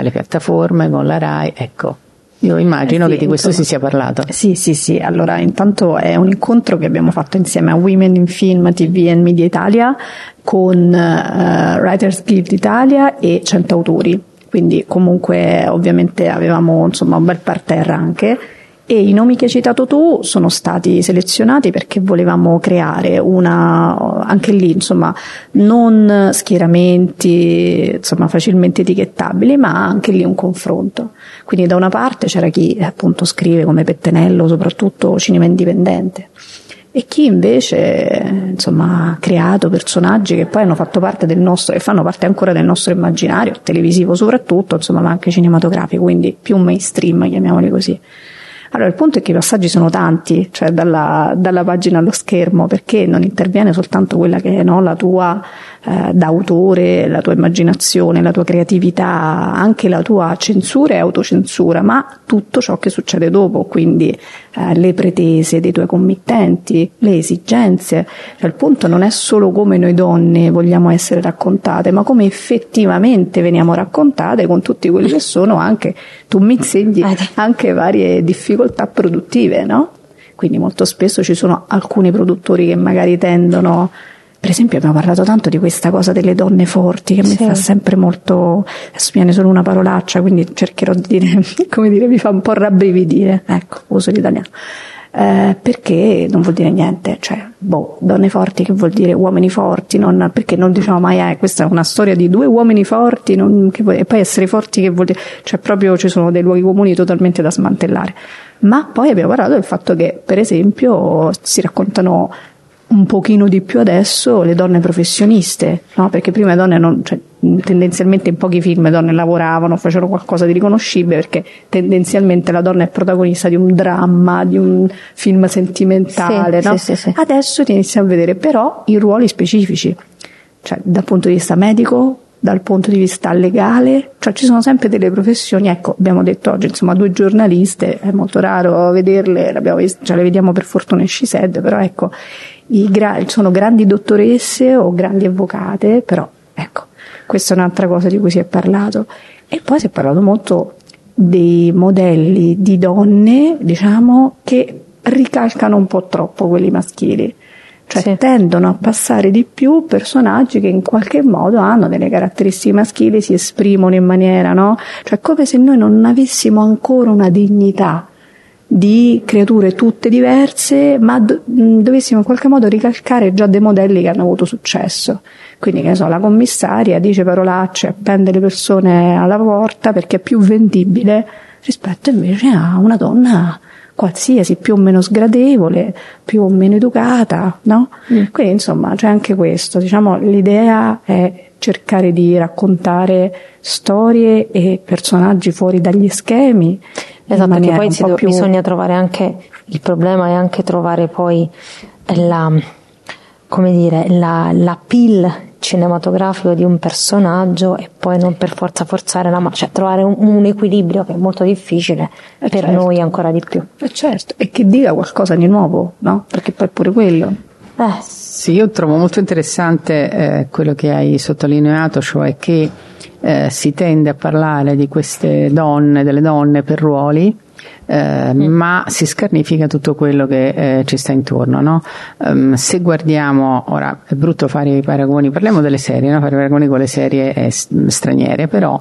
le piattaforme, con la RAI, ecco io immagino eh sì, che di questo insomma, si sia parlato. Sì, sì, sì. Allora, intanto è un incontro che abbiamo fatto insieme a Women in Film TV and Media Italia con uh, Writers Guild Italia e 100 autori. Quindi comunque ovviamente avevamo insomma un bel parterre anche e i nomi che hai citato tu sono stati selezionati perché volevamo creare una, anche lì, insomma, non schieramenti, insomma, facilmente etichettabili, ma anche lì un confronto. Quindi da una parte c'era chi appunto scrive come Pettenello, soprattutto cinema indipendente, e chi invece insomma, ha creato personaggi che poi hanno fatto parte del nostro e fanno parte ancora del nostro immaginario, televisivo soprattutto, insomma, ma anche cinematografico, quindi più mainstream, chiamiamoli così. Allora, il punto è che i passaggi sono tanti, cioè dalla, dalla pagina allo schermo, perché non interviene soltanto quella che è no, la tua eh, d'autore, la tua immaginazione, la tua creatività, anche la tua censura e autocensura, ma tutto ciò che succede dopo, quindi eh, le pretese dei tuoi committenti, le esigenze. Cioè, il punto non è solo come noi donne vogliamo essere raccontate, ma come effettivamente veniamo raccontate con tutti quelli che sono anche, tu mi insegni eh, anche varie difficoltà difficoltà produttive, no? Quindi molto spesso ci sono alcuni produttori che magari tendono per esempio abbiamo parlato tanto di questa cosa delle donne forti che sì. mi fa sempre molto, adesso viene solo una parolaccia quindi cercherò di dire, come dire, mi fa un po' rabbrividire, ecco, uso l'italiano. eh, perché non vuol dire niente, cioè, boh, donne forti che vuol dire uomini forti, non, perché non diciamo mai, eh, questa è una storia di due uomini forti, non, vuol, e poi essere forti che vuol dire, cioè proprio ci sono dei luoghi comuni totalmente da smantellare. Ma poi abbiamo parlato del fatto che, per esempio, si raccontano un pochino di più adesso le donne professioniste, no? perché prima le donne non, cioè, tendenzialmente in pochi film le donne lavoravano, facevano qualcosa di riconoscibile perché tendenzialmente la donna è protagonista di un dramma, di un film sentimentale. Sì, no? sì, sì, Adesso ti iniziamo a vedere però i ruoli specifici, cioè dal punto di vista medico, dal punto di vista legale, cioè ci sono sempre delle professioni, ecco abbiamo detto oggi insomma due giornaliste, è molto raro vederle, vist- cioè le vediamo per fortuna in Scised, però ecco gra- sono grandi dottoresse o grandi avvocate, però ecco questa è un'altra cosa di cui si è parlato. E poi si è parlato molto dei modelli di donne, diciamo, che ricalcano un po' troppo quelli maschili. Cioè Sì. tendono a passare di più personaggi che in qualche modo hanno delle caratteristiche maschili, si esprimono in maniera, no? Cioè come se noi non avessimo ancora una dignità di creature tutte diverse, ma do- dovessimo in qualche modo ricalcare già dei modelli che hanno avuto successo. Quindi, che ne so, la commissaria dice parolacce, appende le persone alla porta perché è più vendibile rispetto invece a una donna qualsiasi, più o meno sgradevole, più o meno educata, no? Quindi, insomma, c'è anche questo. Diciamo, l'idea è cercare di raccontare storie e personaggi fuori dagli schemi. Esatto, perché poi si do- più- bisogna trovare anche, il problema è anche trovare poi la, come dire, la, la pill cinematografico di un personaggio e poi non per forza forzare la mano, cioè trovare un, un equilibrio che è molto difficile Eh, per certo. noi ancora di più. Eh certo, e che dica qualcosa di nuovo, no? Perché poi pure quello. Eh, Sì, io trovo molto interessante eh, quello che hai sottolineato, cioè che eh, si tende a parlare di queste donne, delle donne per ruoli, eh, ma si scarnifica tutto quello che eh, ci sta intorno. No? Ehm, se guardiamo, ora è brutto fare i paragoni, parliamo delle serie, no? fare i paragoni con le serie eh, straniere, però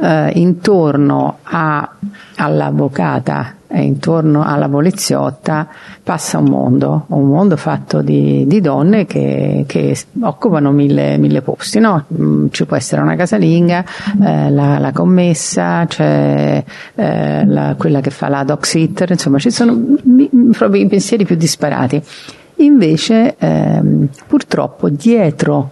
eh, intorno a, all'avvocata e intorno alla poliziotta passa un mondo, un mondo fatto di, di donne che, che occupano mille, mille posti, no? Mm, Ci può essere una casalinga, eh, la, la commessa, c'è eh, la- quella che fa la dog sitter, insomma ci sono proprio i pensieri più disparati. Invece, ehm, purtroppo, dietro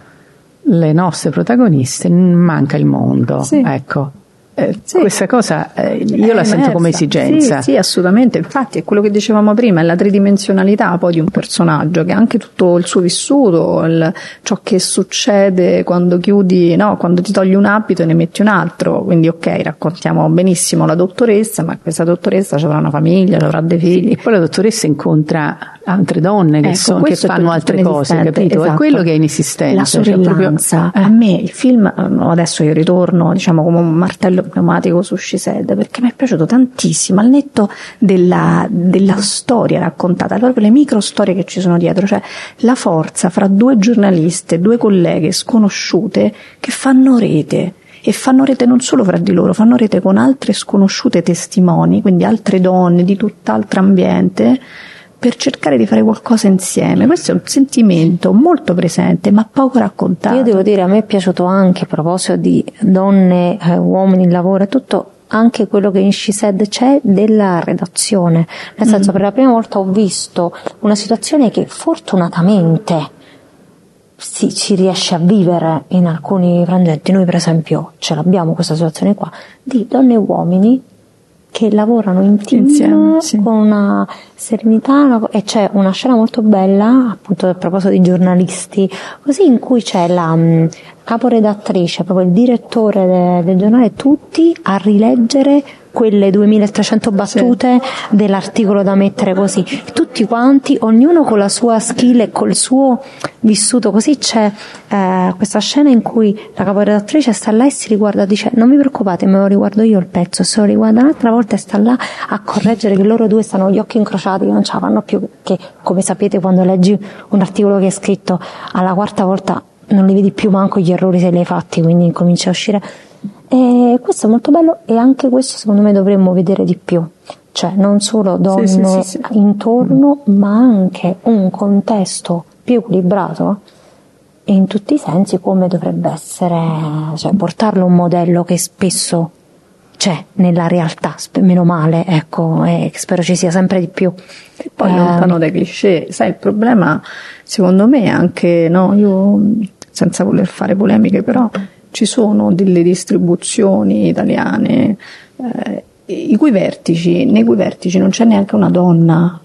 le nostre protagoniste manca il mondo. Sì. Ecco. Eh, Sì. Questa cosa eh, io È la sento come esigenza. Sì, sì, assolutamente. Infatti è quello che dicevamo prima, è la tridimensionalità poi di un personaggio, che anche tutto il suo vissuto, il- ciò che succede quando chiudi, no, quando ti togli un abito e ne metti un altro. Quindi ok, raccontiamo benissimo la dottoressa, ma questa dottoressa avrà una famiglia, avrà dei figli. E poi la dottoressa incontra altre donne che, Ecco, sono- che è fanno altre cose, capito? È esatto. quello che è inesistente. La cioè, proprio- sorellanza. Eh. A me il film, adesso io ritorno diciamo come un martello pneumatico su Scised perché mi è piaciuto tantissimo al netto della, della storia raccontata, proprio le micro storie che ci sono dietro, cioè la forza fra due giornaliste, due colleghe sconosciute che fanno rete. E fanno rete non solo fra di loro, fanno rete con altre sconosciute testimoni, quindi altre donne di tutt'altro ambiente, per cercare di fare qualcosa insieme. Questo è un sentimento molto presente, ma poco raccontato. Io devo dire, a me è piaciuto anche a proposito di donne, eh, uomini, lavoro e tutto, anche quello che in Scised c'è della redazione. Nel senso, per la prima volta ho visto una situazione che fortunatamente si, ci riesce a vivere in alcuni frangenti. Noi, per esempio, ce l'abbiamo questa situazione qua di donne e uomini che lavorano in team Insieme, sì. con una serenità e c'è una scena molto bella, appunto a proposito di giornalisti, così in cui c'è la mh, caporedattrice, proprio il direttore de- del giornale, tutti a rileggere quelle 2300 battute dell'articolo da mettere così, tutti quanti, ognuno con la sua skill e col suo vissuto, così c'è eh, questa scena in cui la caporedattrice sta là e si riguarda, dice non vi preoccupate, me lo riguardo io il pezzo, se lo riguarda un'altra volta e sta là a correggere che loro due stanno gli occhi incrociati, che non ce la fanno più, che come sapete quando leggi un articolo che è scritto alla quarta volta non li vedi più manco gli errori se li hai fatti, quindi comincia a uscire. E questo è molto bello e anche questo secondo me dovremmo vedere di più, cioè non solo donne sì, sì, sì. intorno, ma anche un contesto più equilibrato in tutti i sensi come dovrebbe essere, cioè portarlo a un modello che spesso c'è nella realtà, meno male, ecco, e spero ci sia sempre di più. E poi Eh, lontano dai cliché, sai, il problema secondo me è anche, no, io senza voler fare polemiche, però ci sono delle distribuzioni italiane eh, i cui vertici, nei cui vertici non c'è neanche una donna.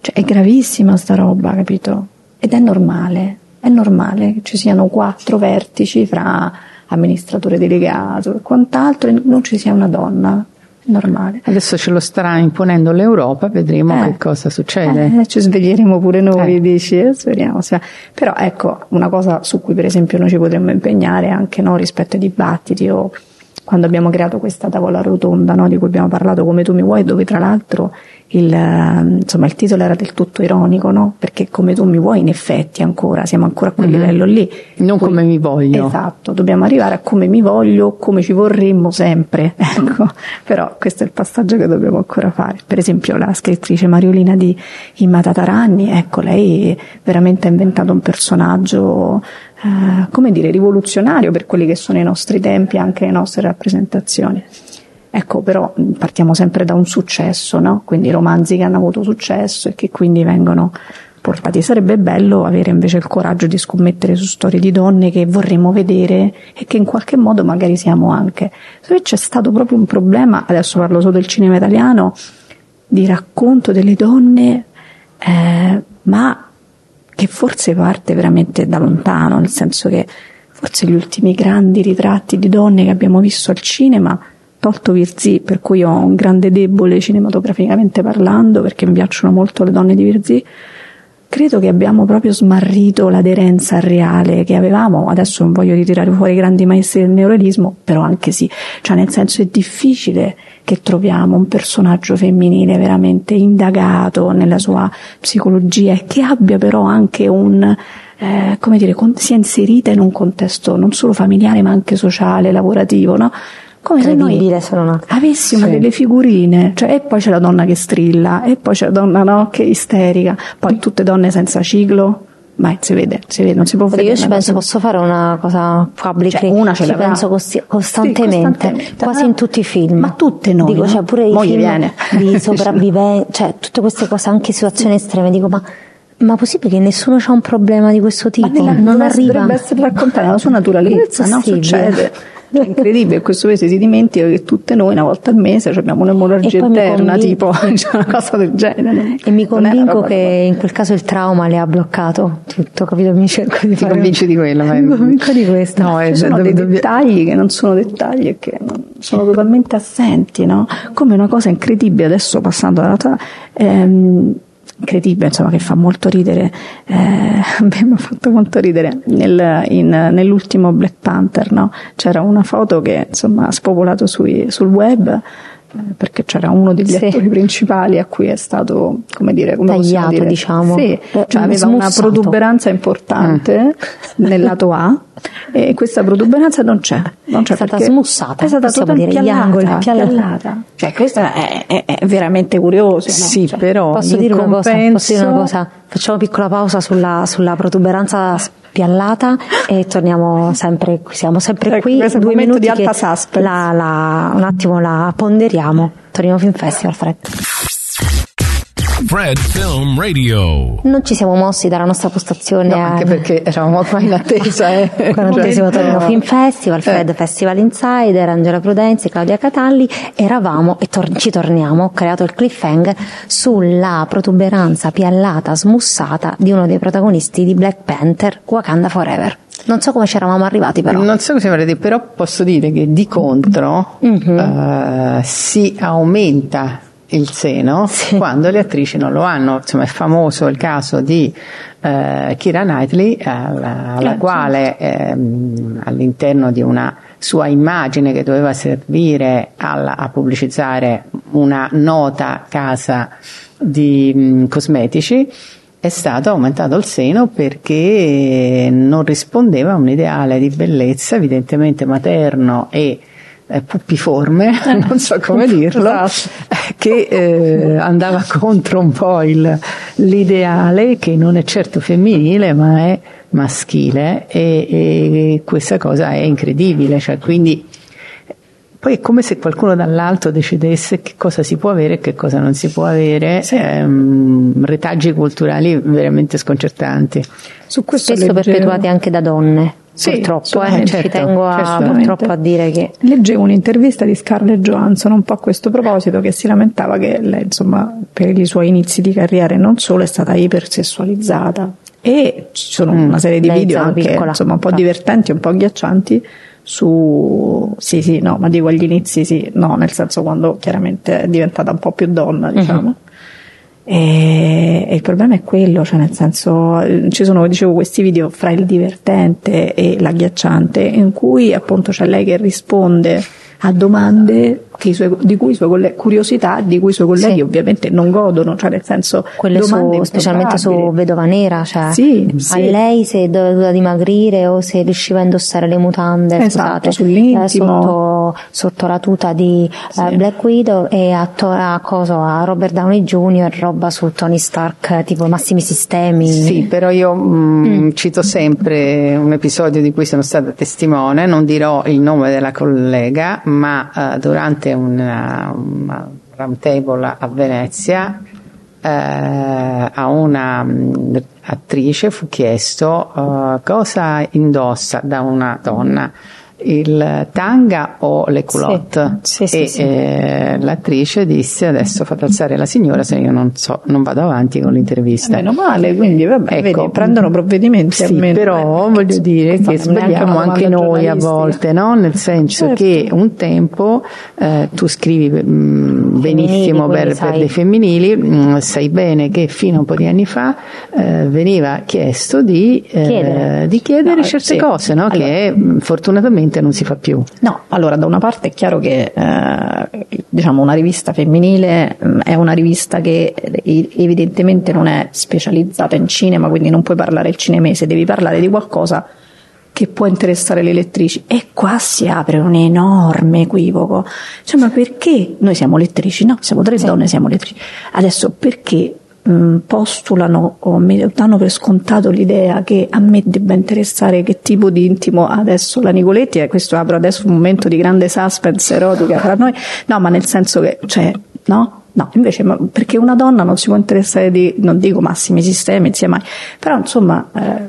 Cioè, è gravissima sta roba, capito? Ed è normale, è normale che ci siano quattro vertici fra amministratore delegato e quant'altro e non ci sia una donna. Normale. Adesso ce lo starà imponendo l'Europa, vedremo Eh. che cosa succede. Eh, ci sveglieremo pure noi, Eh. dici, eh, speriamo. sia- Però ecco, una cosa su cui per esempio noi ci potremmo impegnare anche no, rispetto ai dibattiti o quando abbiamo creato questa tavola rotonda no, di cui abbiamo parlato come tu mi vuoi, dove tra l'altro il, eh, insomma, il titolo era del tutto ironico, no? perché come tu mi vuoi in effetti ancora, siamo ancora a quel Mhm. livello lì. Non come mi voglio. Esatto, dobbiamo arrivare a come mi voglio, come ci vorremmo sempre. Ecco, però questo è il passaggio che dobbiamo ancora fare. Per esempio la scrittrice Mariolina di Imma Taranni, ecco, lei veramente ha inventato un personaggio, eh, come dire, rivoluzionario per quelli che sono i nostri tempi, anche le nostre rappresentazioni. Ecco, però mh, partiamo sempre da un successo, no? Quindi romanzi che hanno avuto successo e che quindi vengono portati. Sarebbe bello avere invece il coraggio di scommettere su storie di donne che vorremmo vedere e che in qualche modo magari siamo anche. Se c'è stato proprio un problema, adesso parlo solo del cinema italiano, di racconto delle donne, eh, ma che forse parte veramente da lontano, nel senso che forse gli ultimi grandi ritratti di donne che abbiamo visto al cinema, tolto Virzì, per cui ho un grande debole cinematograficamente parlando, perché mi piacciono molto le donne di Virzì, credo che abbiamo proprio smarrito l'aderenza al reale che avevamo. Adesso non voglio ritirare fuori i grandi maestri del neorealismo, però anche sì, cioè nel senso è difficile che troviamo un personaggio femminile veramente indagato nella sua psicologia e che abbia però anche un eh, come dire, con- sia inserita in un contesto non solo familiare ma anche sociale, lavorativo, no? Come se noi sono avessimo Sì. delle figurine, cioè, e poi c'è la donna che strilla, e poi c'è la donna no, che è isterica, poi tutte donne senza ciclo, ma si vede, si vede, non si può vedere. Io ci penso, cosa- posso fare una cosa publicly? Cioè, una ce ci penso costi- costantemente, Sì, costantemente. quasi in tutti i film. Ma tutte noi, Dico, no? cioè, pure Mo' i film viene. di sopravvivenza, cioè tutte queste cose, anche situazioni estreme, dico, ma, ma possibile che nessuno ha un problema di questo tipo? Ma nella, non arriva. dovrebbe essere raccontata nella sua naturalezza, no? Succede. È incredibile, in questo paese si dimentica che tutte noi una volta al mese abbiamo un'emorragia eterna, convin- tipo cioè, una cosa del genere. E mi è convinco che in quel caso il trauma le ha bloccato tutto, capito? Mi cerco di Ti convinci di quello? vai. Mi convinco di questo. No, eh, Ci sono dove- dei dove- dettagli che non sono dettagli e che sono totalmente assenti, no? Come una cosa incredibile, adesso passando dalla tua, ehm, incredibile, insomma, che fa molto ridere, eh, ha fatto molto ridere, Nel- in- nell'ultimo Black Panther, no? C'era una foto che, insomma, ha spopolato sui- sul web, perché c'era uno degli Sì. attori principali a cui è stato, come dire, come Tagliato, dire? diciamo. Sì, Eh, cioè aveva una smussato. protuberanza importante nel lato A e questa protuberanza non c'è, non c'è È stata smussata, è stata totalmente dire, gli angoli, piallata, piallata. Cioè questo è, è- è veramente curioso. no? Sì, Cioè, però Posso dire, una cosa, compenso- posso dire una cosa? Facciamo una piccola pausa sulla, sulla protuberanza spiallata e torniamo sempre qui. Siamo sempre Ecco, qui. questo Due minuti di alta suspense. la, la- un attimo la ponderiamo. Torniamo Film Festival, Fred. Fred Film Radio. Non ci siamo mossi dalla nostra postazione No, a- anche perché eravamo qua in attesa. Eh. 40 Torino Cioè, Film Festival, Fred Festival Insider, Angela Prudenzi, Claudia Catalli, eravamo e tor- ci torniamo, ho creato il cliffhanger sulla protuberanza piallata, smussata di uno dei protagonisti di Black Panther, Wakanda Forever. Non so come ci eravamo arrivati però. Non so cosa vorrei dire, però posso dire che di contro Mhm. eh, si aumenta il seno Sì. quando le attrici non lo hanno. Insomma, è famoso il caso di eh, Kira Knightley, alla, alla Eh, quale ehm, all'interno di una sua immagine che doveva servire alla- a pubblicizzare una nota casa di mh, cosmetici, è stato aumentato il seno perché non rispondeva a un ideale di bellezza evidentemente materno e eh, puppiforme, non so come dirlo, che eh, andava contro un po' il, l'ideale che non è certo femminile ma è maschile e, e questa cosa è incredibile, cioè, quindi poi è come se qualcuno dall'alto decidesse che cosa si può avere e che cosa non si può avere, sì. ehm, retaggi culturali veramente sconcertanti. Su questo Spesso perpetuati anche da donne. Sì, purtroppo, eh, certo, ci tengo a, purtroppo a dire che. Leggevo un'intervista di Scarlett Johansson un po' a questo proposito che si lamentava che lei, insomma, per i suoi inizi di carriera e non solo è stata ipersessualizzata. E ci sono mm, una serie di video anche insomma, un po' divertenti, un po' agghiaccianti su sì sì no ma dico agli inizi sì no nel senso quando chiaramente è diventata un po' più donna mhm. diciamo uh-huh. E, e, il problema è quello cioè nel senso ci sono dicevo questi video fra il divertente e l'agghiacciante in cui appunto c'è lei che risponde a domande suoi, di cui i suoi colleghi, curiosità di cui i suoi colleghi sì. ovviamente non godono, cioè nel senso quelle su, specialmente su Vedova Nera, cioè sì, a lei se doveva dimagrire o se riusciva a indossare le mutande esatto, scusate, eh, sotto, sotto, la tuta di eh, sì. uh, Black Widow e a, a, coso, a, Robert Downey Jr. roba su Tony Stark tipo massimi sistemi. Sì, però io mm, mm. cito sempre un episodio di cui sono stata testimone, non dirò il nome della collega, ma uh, durante una, una round table a Venezia eh, a una um, attrice fu chiesto uh, cosa indossa da una donna il tanga o le culotte. sì, sì, e sì, eh, l'attrice disse adesso fate alzare la signora se io non, so, non vado avanti con l'intervista. Meno male quindi vabbè ecco, vedi, prendono provvedimenti sì, almeno però eh, voglio dire che sbagliamo anche noi a volte no? nel senso certo. che un tempo eh, tu scrivi mh, mm, benissimo per, per le femminili mm, sai bene che fino a un po' di anni fa eh, veniva chiesto di eh, chiedere, di chiedere no, certe cose no? allora. che fortunatamente non si fa più? No, allora da una parte è chiaro che eh, diciamo una rivista femminile mh, mm, è una rivista che evidentemente non è specializzata in cinema, quindi non puoi parlare il cinemese, devi parlare di qualcosa che può interessare le lettrici. E qua si apre un enorme equivoco. Cioè, ma perché noi siamo lettrici? No, siamo tre sì. donne, siamo lettrici. Adesso perché Mm, postulano o danno per scontato l'idea che a me debba interessare che tipo di intimo adesso la Nicoletti e questo apro adesso un momento di grande suspense erotica tra noi no ma nel senso che cioè no No, invece, perché una donna non si può interessare di, non dico massimi sistemi, insieme, però insomma, eh, mh,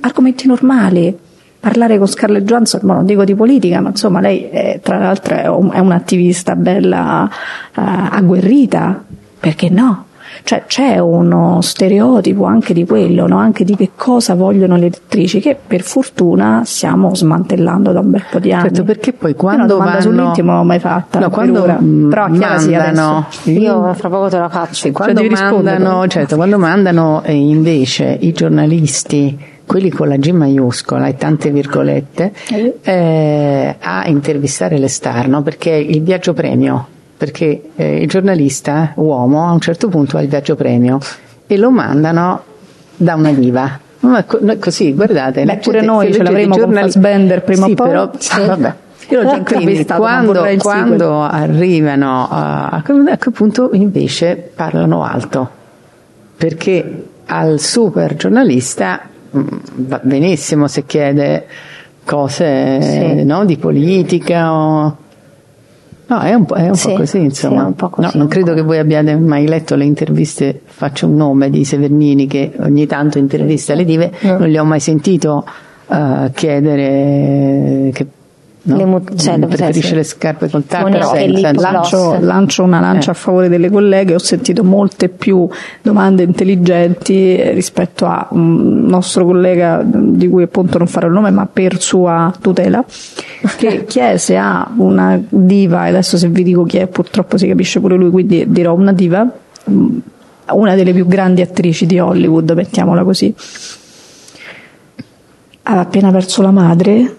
argomenti normali, parlare con Scarlett Johansson, non dico di politica, ma insomma lei è, tra l'altro è, un, è un'attivista bella uh, agguerrita, perché no? Cioè c'è uno stereotipo anche di quello, no? anche di che cosa vogliono le lettrici, che per fortuna stiamo smantellando da un bel po' di anni. Certo, perché poi quando Io una vanno... sull'intimo non l'ho mai fatta. No, quando ora. Però mandano... Sì, Io fra poco te la faccio. Sì, quando, cioè, mandano, certo, quando mandano eh, invece i giornalisti quelli con la G maiuscola e tante virgolette, eh, eh a intervistare le star, no? perché il viaggio premio perché eh, il giornalista uomo a un certo punto ha il viaggio premio e lo mandano da una diva. Ma così, guardate, Beh, pure noi ce l'avremo giornali... con Fassbender prima sì, o poi. Però, sì. vabbè. Io l'ho già intervistato, quando, quando arrivano a, a quel punto invece parlano alto, perché al super giornalista va benissimo se chiede cose sì. no, di politica o No, è un po', è un sì, po così, insomma. Sì, po così, no, non credo che voi abbiate mai letto le interviste, faccio un nome di Severnini che ogni tanto intervista le dive, no. non li ho mai sentito uh, chiedere che No? Le mut- cioè, preferisce le scarpe con tacco lancio, lancio, una lancia eh. a favore delle colleghe. Ho sentito molte più domande intelligenti rispetto a un nostro collega di cui appunto non farò il nome ma per sua tutela che chiese a una diva e adesso se vi dico chi è purtroppo si capisce pure lui quindi dirò una diva una delle più grandi attrici di Hollywood mettiamola così. Aveva appena perso la madre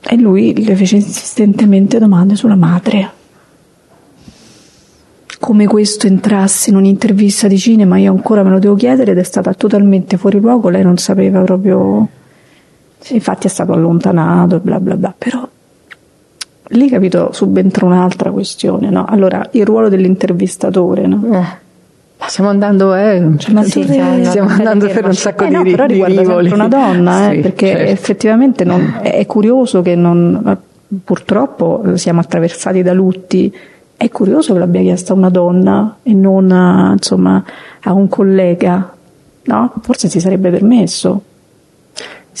e lui le fece insistentemente domande sulla madre. Come questo entrasse in un'intervista di cinema, io ancora me lo devo chiedere ed è stata totalmente fuori luogo, lei non sapeva proprio. Infatti è stato allontanato e bla bla bla, però lì capito subentra un'altra questione, no? Allora, il ruolo dell'intervistatore, no? Eh. Stiamo andando, eh, Ma Sì, tu- stiamo andando per un sacco Eh di no, però di riguarda una donna, eh, Sì, perché certo. effettivamente non- è curioso che non, purtroppo siamo attraversati da lutti. È curioso che l'abbia chiesta una donna e non a, insomma, a un collega, no? Forse si sarebbe permesso.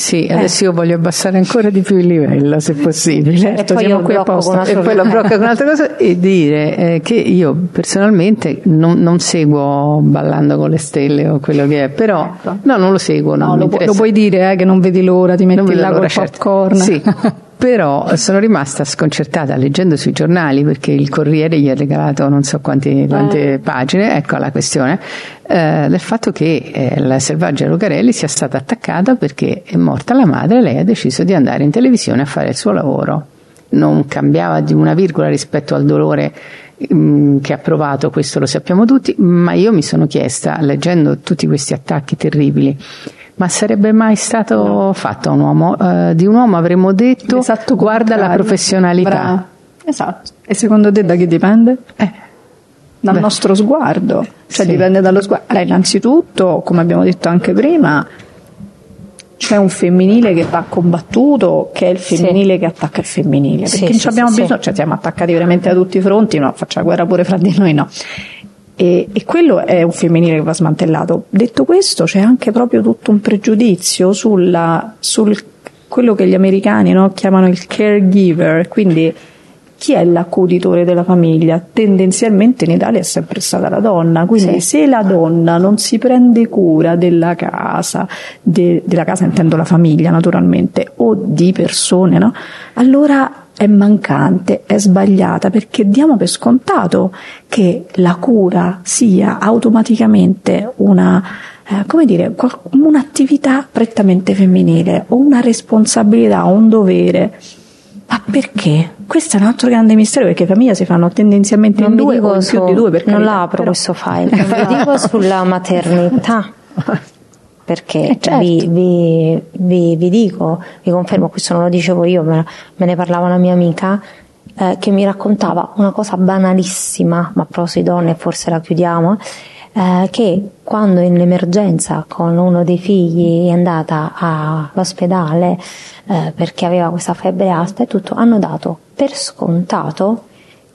Sì, Eh. adesso io voglio abbassare ancora di più il livello, se possibile. Certo, poi siamo qui apposta. E poi lo blocco con un'altra cosa e dire eh, che io personalmente non, non seguo Ballando con le stelle o quello che è, però no, non lo seguo. Non No, lo, pu- lo puoi dire eh, che non vedi l'ora, ti metti là l'ora, col certo. popcorn. Sì, però sono rimasta sconcertata leggendo sui giornali perché il Corriere gli ha regalato non so quante, quante pagine, ecco la questione, eh, del fatto che eh, la selvaggia Lucarelli sia stata attaccata perché è morta la madre e lei ha deciso di andare in televisione a fare il suo lavoro. Non cambiava di una virgola rispetto al dolore mm, che ha provato, questo lo sappiamo tutti, ma io mi sono chiesta, leggendo tutti questi attacchi terribili, ma sarebbe mai stato fatto a un uomo? Eh, di un uomo avremmo detto L'esatto guarda la professionalità. Brava. Esatto. E secondo te da chi dipende? Eh, Dal Beh. nostro sguardo. Cioè Sì. dipende dallo sguardo. Allora, innanzitutto, come abbiamo detto anche prima, c'è un femminile che va combattuto, che è il femminile che attacca il femminile. Sì, Perché sì, non abbiamo sì, bisogno, sì. cioè siamo attaccati veramente da tutti i fronti, no, faccia guerra pure fra di noi, no. E, e quello è un femminile che va smantellato. Detto questo, c'è anche proprio tutto un pregiudizio sulla, sul quello che gli americani no, chiamano il caregiver, quindi chi è l'accuditore della famiglia? Tendenzialmente in Italia è sempre stata la donna, quindi se la donna non si prende cura della casa, de- della casa intendo la famiglia naturalmente, o di persone, no? allora è mancante, è sbagliata, perché diamo per scontato che la cura sia automaticamente una, eh, come dire, un'attività prettamente femminile, o una responsabilità, o un dovere. Ma perché? Questo è un altro grande mistero perché famiglia si fanno tendenzialmente Non in due o su, più di due per non carità, l'apro però- questo file, vi dico sulla maternità. Perché Eh, certo. vi, vi- vi- vi dico, vi confermo, questo non lo dicevo io, me, me ne parlava una mia amica eh, che mi raccontava una cosa banalissima, ma di donne forse la chiudiamo, eh, che quando in emergenza con uno dei figli è andata all'ospedale eh, perché aveva questa febbre alta e tutto, hanno dato per scontato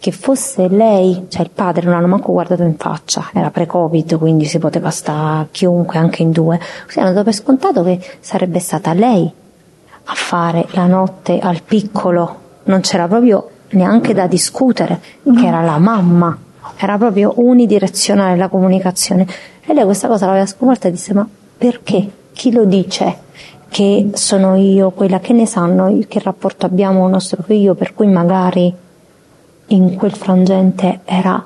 che fosse lei, cioè il padre non hanno manco guardato in faccia, era pre-covid quindi si poteva stare chiunque anche in due, così hanno dato per scontato che sarebbe stata lei a fare la notte al piccolo, non c'era proprio neanche da discutere, che era la mamma, era proprio unidirezionale la comunicazione. E lei questa cosa l'aveva scoperta e disse ma perché? Chi lo dice? Che sono io quella? Che ne sanno? Che rapporto abbiamo con nostro figlio per cui magari in quel frangente era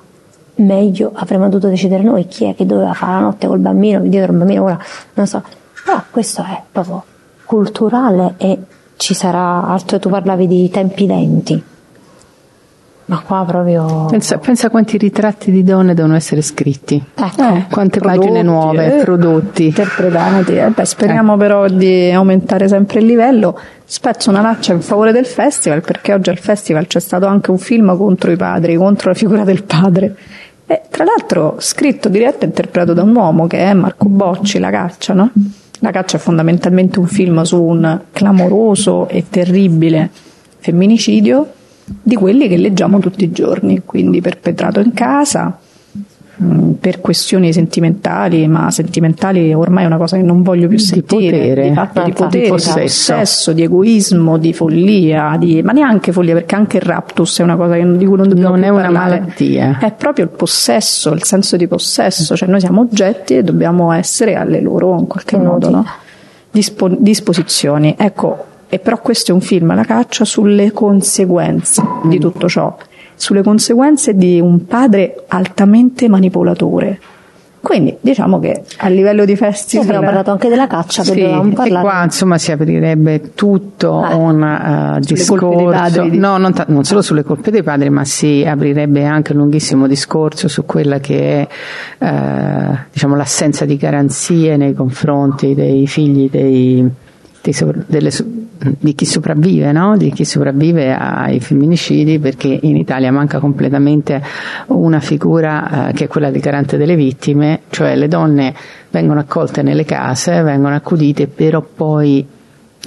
meglio, avremmo dovuto decidere noi chi è che doveva fare la notte col bambino, dietro il bambino, ora non so, però questo è proprio culturale e ci sarà altro, tu parlavi di tempi lenti, ma qua proprio... Pensa, pensa quanti ritratti di donne devono essere scritti. Ecco, Eh, Quante prodotti, pagine nuove, eh, prodotti. interpretati. Eh, beh, speriamo però di aumentare sempre il livello. Spezzo una laccia in favore del festival perché oggi al festival c'è stato anche un film contro i padri, contro la figura del padre. E, tra l'altro scritto, diretto e interpretato da un uomo che è Marco Bocci, La caccia, no? La caccia è fondamentalmente un film su un clamoroso e terribile femminicidio di quelli che leggiamo tutti i giorni, quindi perpetrato in casa, mh, per questioni sentimentali, ma sentimentali ormai è una cosa che non voglio più Di sentire, potere. di fatto di potere, di possesso. possesso, di egoismo, di follia, di- ma neanche follia perché anche il raptus è una cosa di cui non dobbiamo Non è una parlare. malattia. È proprio il possesso, il senso di possesso, cioè noi siamo oggetti e dobbiamo essere alle loro in qualche modo no? Dispo- disposizioni. Ecco, e però questo è un film, La caccia, sulle conseguenze di tutto ciò, sulle conseguenze di un padre altamente manipolatore. Quindi diciamo che a livello di sì, festival abbiamo parlato anche della caccia, Sì, dovevamo e parlare. qua insomma si aprirebbe tutto Eh. un uh, discorso, colpe dei padri, dici. no, non, ta- non solo sulle colpe dei padri, ma si aprirebbe anche un lunghissimo discorso su quella che è eh, diciamo, l'assenza di garanzie nei confronti dei figli dei, dei sopra- delle di chi sopravvive, no? di chi sopravvive ai femminicidi, perché in Italia manca completamente una figura eh, che è quella del garante delle vittime, cioè le donne vengono accolte nelle case, vengono accudite, però poi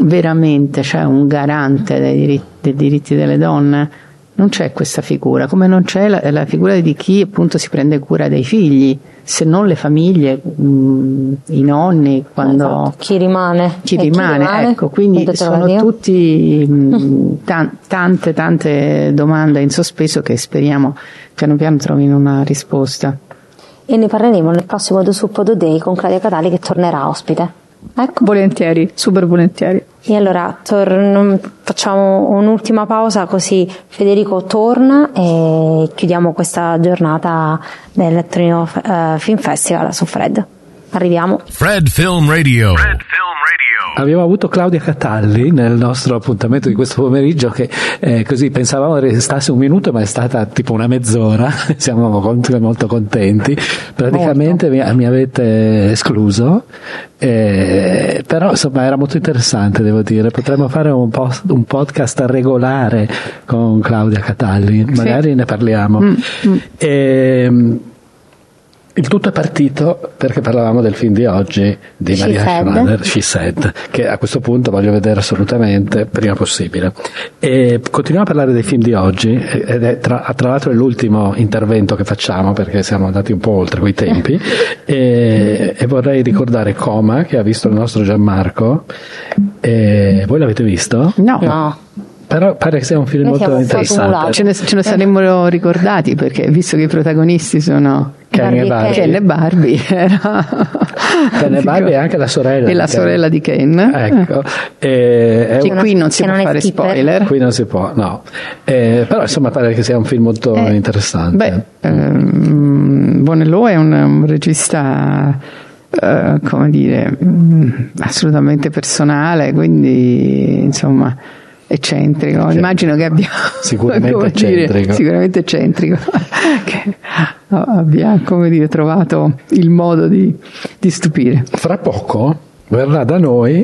veramente c'è un garante dei diritti, dei diritti delle donne non c'è questa figura, come non c'è la, la, figura di chi appunto si prende cura dei figli, se non le famiglie, mh, i nonni, quando... Esatto. Chi rimane. Chi rimane, chi rimane, ecco, quindi sono tutti mh, tan- tante, tante domande in sospeso che speriamo piano piano trovino una risposta. E ne parleremo nel prossimo The Suppo Day con Claudia Catali che tornerà ospite. Ecco. Volentieri, super volentieri. E allora tor- facciamo un'ultima pausa così Federico torna e chiudiamo questa giornata del Torino uh, Film Festival su Fred. Arriviamo. Fred Film Radio. Fred Film Abbiamo avuto Claudia Catalli nel nostro appuntamento di questo pomeriggio che eh, così pensavamo restasse un minuto ma è stata tipo una mezz'ora, siamo molto contenti, praticamente mi, mi, avete escluso, eh, però insomma era molto interessante devo dire, potremmo fare un, post, un podcast regolare con Claudia Catalli, magari sì. ne parliamo. Mm, mm. E, ehm, il tutto è partito perché parlavamo del film di oggi di She Maria Schrader, She Said, che a questo punto voglio vedere assolutamente prima possibile. E continuiamo a parlare dei film di oggi, ed è tra, tra l'altro è l'ultimo intervento che facciamo perché siamo andati un po' oltre quei tempi. e, e, vorrei ricordare Coma, che ha visto il nostro Gianmarco. E voi l'avete visto? No. no. Però pare che sia un film Noi molto interessante. Ce ne, ce ne saremmo ricordati perché visto che i protagonisti sono Ken e Barbie. Ken e Barbie. Ken e Barbie è anche la sorella. E la Ken. sorella di Ken. Ecco. E, che qui non si può non fare spoiler. Qui non si può, no. E, però insomma pare che sia un film molto eh, interessante. Beh, ehm, Bonello è un, un regista Uh, come dire, um, assolutamente personale, quindi insomma eccentrico. Cioè, Immagino che abbia sicuramente eccentrico. Dire, sicuramente eccentrico. che abbia come dire, trovato il modo di, di stupire. Fra poco verrà da noi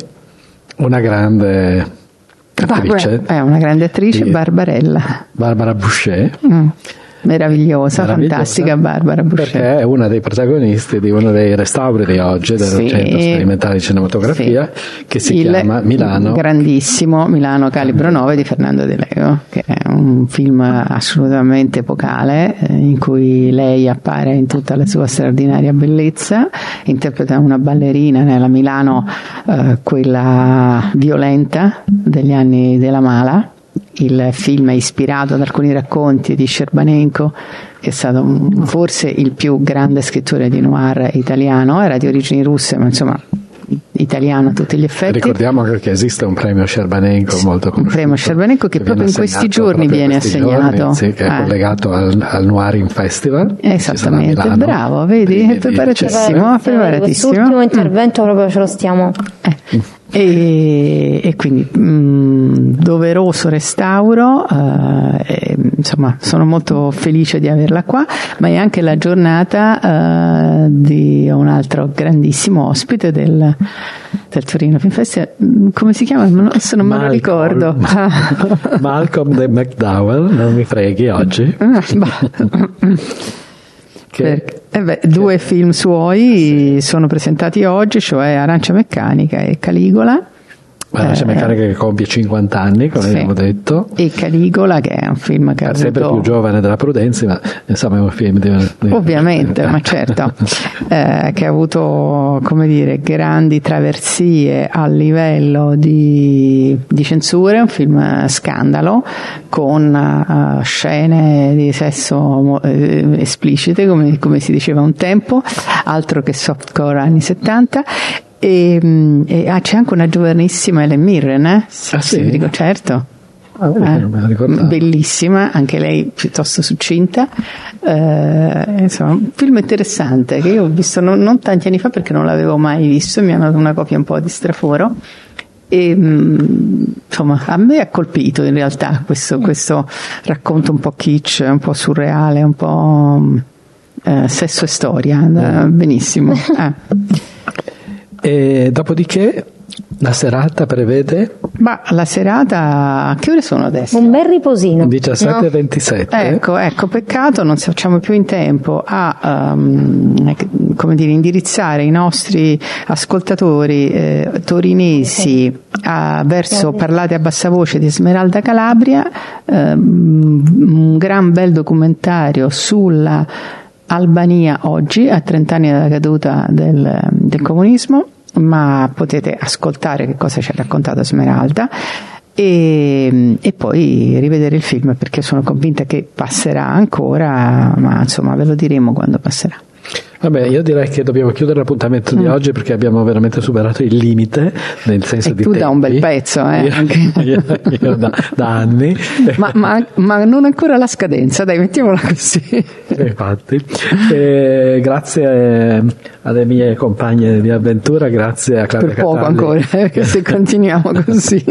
una grande attrice. È una grande attrice, Barbarella. Barbara Boucher. Mm Meravigliosa, fantastica Barbara Boucher. Perché è una dei protagonisti di uno dei restauri di oggi del sì, Centro Sperimentale di Cinematografia sì. che si Il chiama Milano. Grandissimo Milano Calibro 9 di Fernando De Leo, che è un film assolutamente epocale eh, in cui lei appare in tutta la sua straordinaria bellezza, interpreta una ballerina nella Milano, eh, quella violenta degli anni della mala il film è ispirato ad alcuni racconti di Scerbanenko, che è stato forse il più grande scrittore di noir italiano, era di origini russe, ma insomma italiano a tutti gli effetti. Ricordiamo anche che esiste un premio Scerbanenko molto conosciuto. Un premio Scerbanenko che, che proprio in questi giorni viene assegnato. Giorni, sì, che è eh. collegato al, al Noirin Festival. Esattamente, bravo, vedi, è preparatissimo. preparatissimo. L'ultimo intervento proprio ce lo stiamo. Eh. E, e, quindi mh, mm, doveroso restauro, eh, insomma sono molto felice di averla qua, ma è anche la giornata eh, di un altro grandissimo ospite del, del Torino Film Festival, mm, come si chiama? Adesso non Malcolm, me lo ricordo. Malcolm de McDowell, non mi freghi oggi. Ah, che, eh beh, due film suoi sono presentati oggi, cioè Arancia Meccanica e Caligola Arancia eh, Meccanica che compie 50 anni, come sì. abbiamo detto. E Caligola, che è un film che avuto... sempre più giovane della Prudenzi, ma insomma è un film di... Ovviamente, ma certo, eh, che ha avuto, come dire, grandi traversie a livello di, di censure, un film scandalo, con uh, scene di sesso uh, esplicite, come, come si diceva un tempo, altro che softcore anni 70, e, mm, e ah, c'è anche una giovanissima Ellen Mirren, eh? Ah, sì? Dico, certo. Ah, eh, bellissima, anche lei piuttosto succinta. Eh, insomma, un film interessante che io ho visto non, non, tanti anni fa perché non l'avevo mai visto, mi hanno dato una copia un po' di straforo. E mm, insomma, a me ha colpito in realtà questo, questo racconto un po' kitsch, un po' surreale, un po' mm, eh, sesso e storia. Benissimo. Eh. E dopodiché La serata prevede Ma la serata, a che ore sono adesso? Un bel riposino. 17 e 27. Ecco, ecco, peccato non ci facciamo più in tempo a come dire, indirizzare i nostri ascoltatori eh, torinesi a- verso Parlate a bassa voce di Smeralda Calabria, ehm, un gran bel documentario sulla Albania oggi, a 30 anni dalla caduta del, del comunismo, ma potete ascoltare che cosa ci ha raccontato Smeralda e, e poi rivedere il film perché sono convinta che passerà ancora, ma insomma ve lo diremo quando passerà. Vabbè, io direi che dobbiamo chiudere l'appuntamento di oggi perché abbiamo veramente superato il limite nel senso Mm. E di tu da un bel tempi. pezzo, eh, Io, io- io da, da anni. Ma, ma- ma non ancora la scadenza, dai, mettiamola così. Infatti, E grazie eh, alle mie compagne di avventura, grazie a Claudia Per poco Cataldi. ancora, eh, se continuiamo così.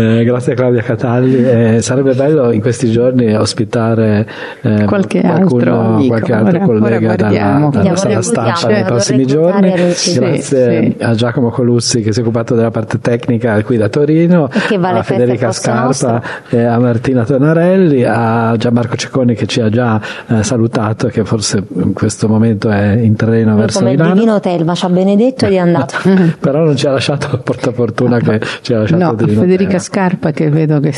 Eh, grazie a Claudia Cataldi. Eh, sarebbe bello in questi giorni ospitare eh, Qualche qualcuno, altro amico. qualche altro Ora- collega ora dalla, dalla reclutiamo, stampa nei prossimi giorni. Grazie Sì, a Giacomo Colussi che si è occupato della parte tecnica qui da Torino, E che va alle a Federica Scarpa e a Martina Tonarelli, a Gianmarco Cecconi che ci ha già eh, salutato e che forse in questo momento è in treno verso Come il Milano. divino Telma ci ha benedetto ed è andato. Però non ci ha lasciato il portafortuna che ci ha lasciato No, Federica Telma. Scarpa che vedo che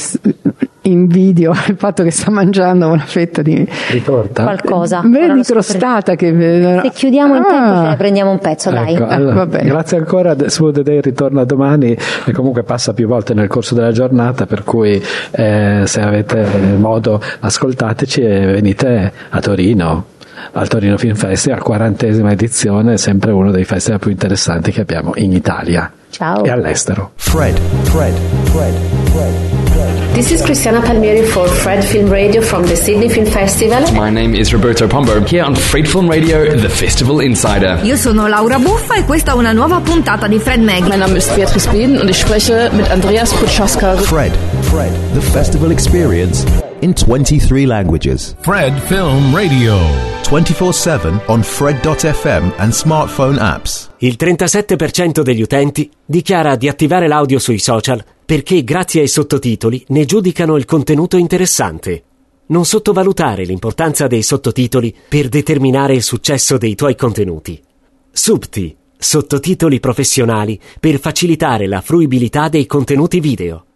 invidio il fatto che sta mangiando una fetta di di torta. Qualcosa. Vedi crostata che vedo. Se chiudiamo in tempo Ah. ce ne prendiamo un pezzo, dai. Ecco, allora, va bene. grazie ancora, Smooth Day ritorna domani e comunque passa più volte nel corso della giornata, per cui eh, se avete modo ascoltateci e venite a Torino. Al Torino Film Festival, quarantesima edizione, sempre uno dei festival più interessanti che abbiamo in Italia Ciao. e all'estero. Fred, Fred, Fred, Fred. This is Cristiana Palmieri for Fred Film Radio from the Sydney Film Festival. My name is Roberto Pombo, here on Fred Film Radio, the Festival Insider. Io sono Laura Buffa e questa è una nuova puntata di Fred Mag. Mein Name ist Beatrice Bieden und ich spreche mit Andreas Putschaska. Fred, Fred, the festival experience in 23 languages. Fred Film Radio. 24 7 on Fred.fm and smartphone apps. Il 37% degli utenti dichiara di attivare l'audio sui social perché grazie ai sottotitoli ne giudicano il contenuto interessante. Non sottovalutare l'importanza dei sottotitoli per determinare il successo dei tuoi contenuti. Subti, sottotitoli professionali per facilitare la fruibilità dei contenuti video.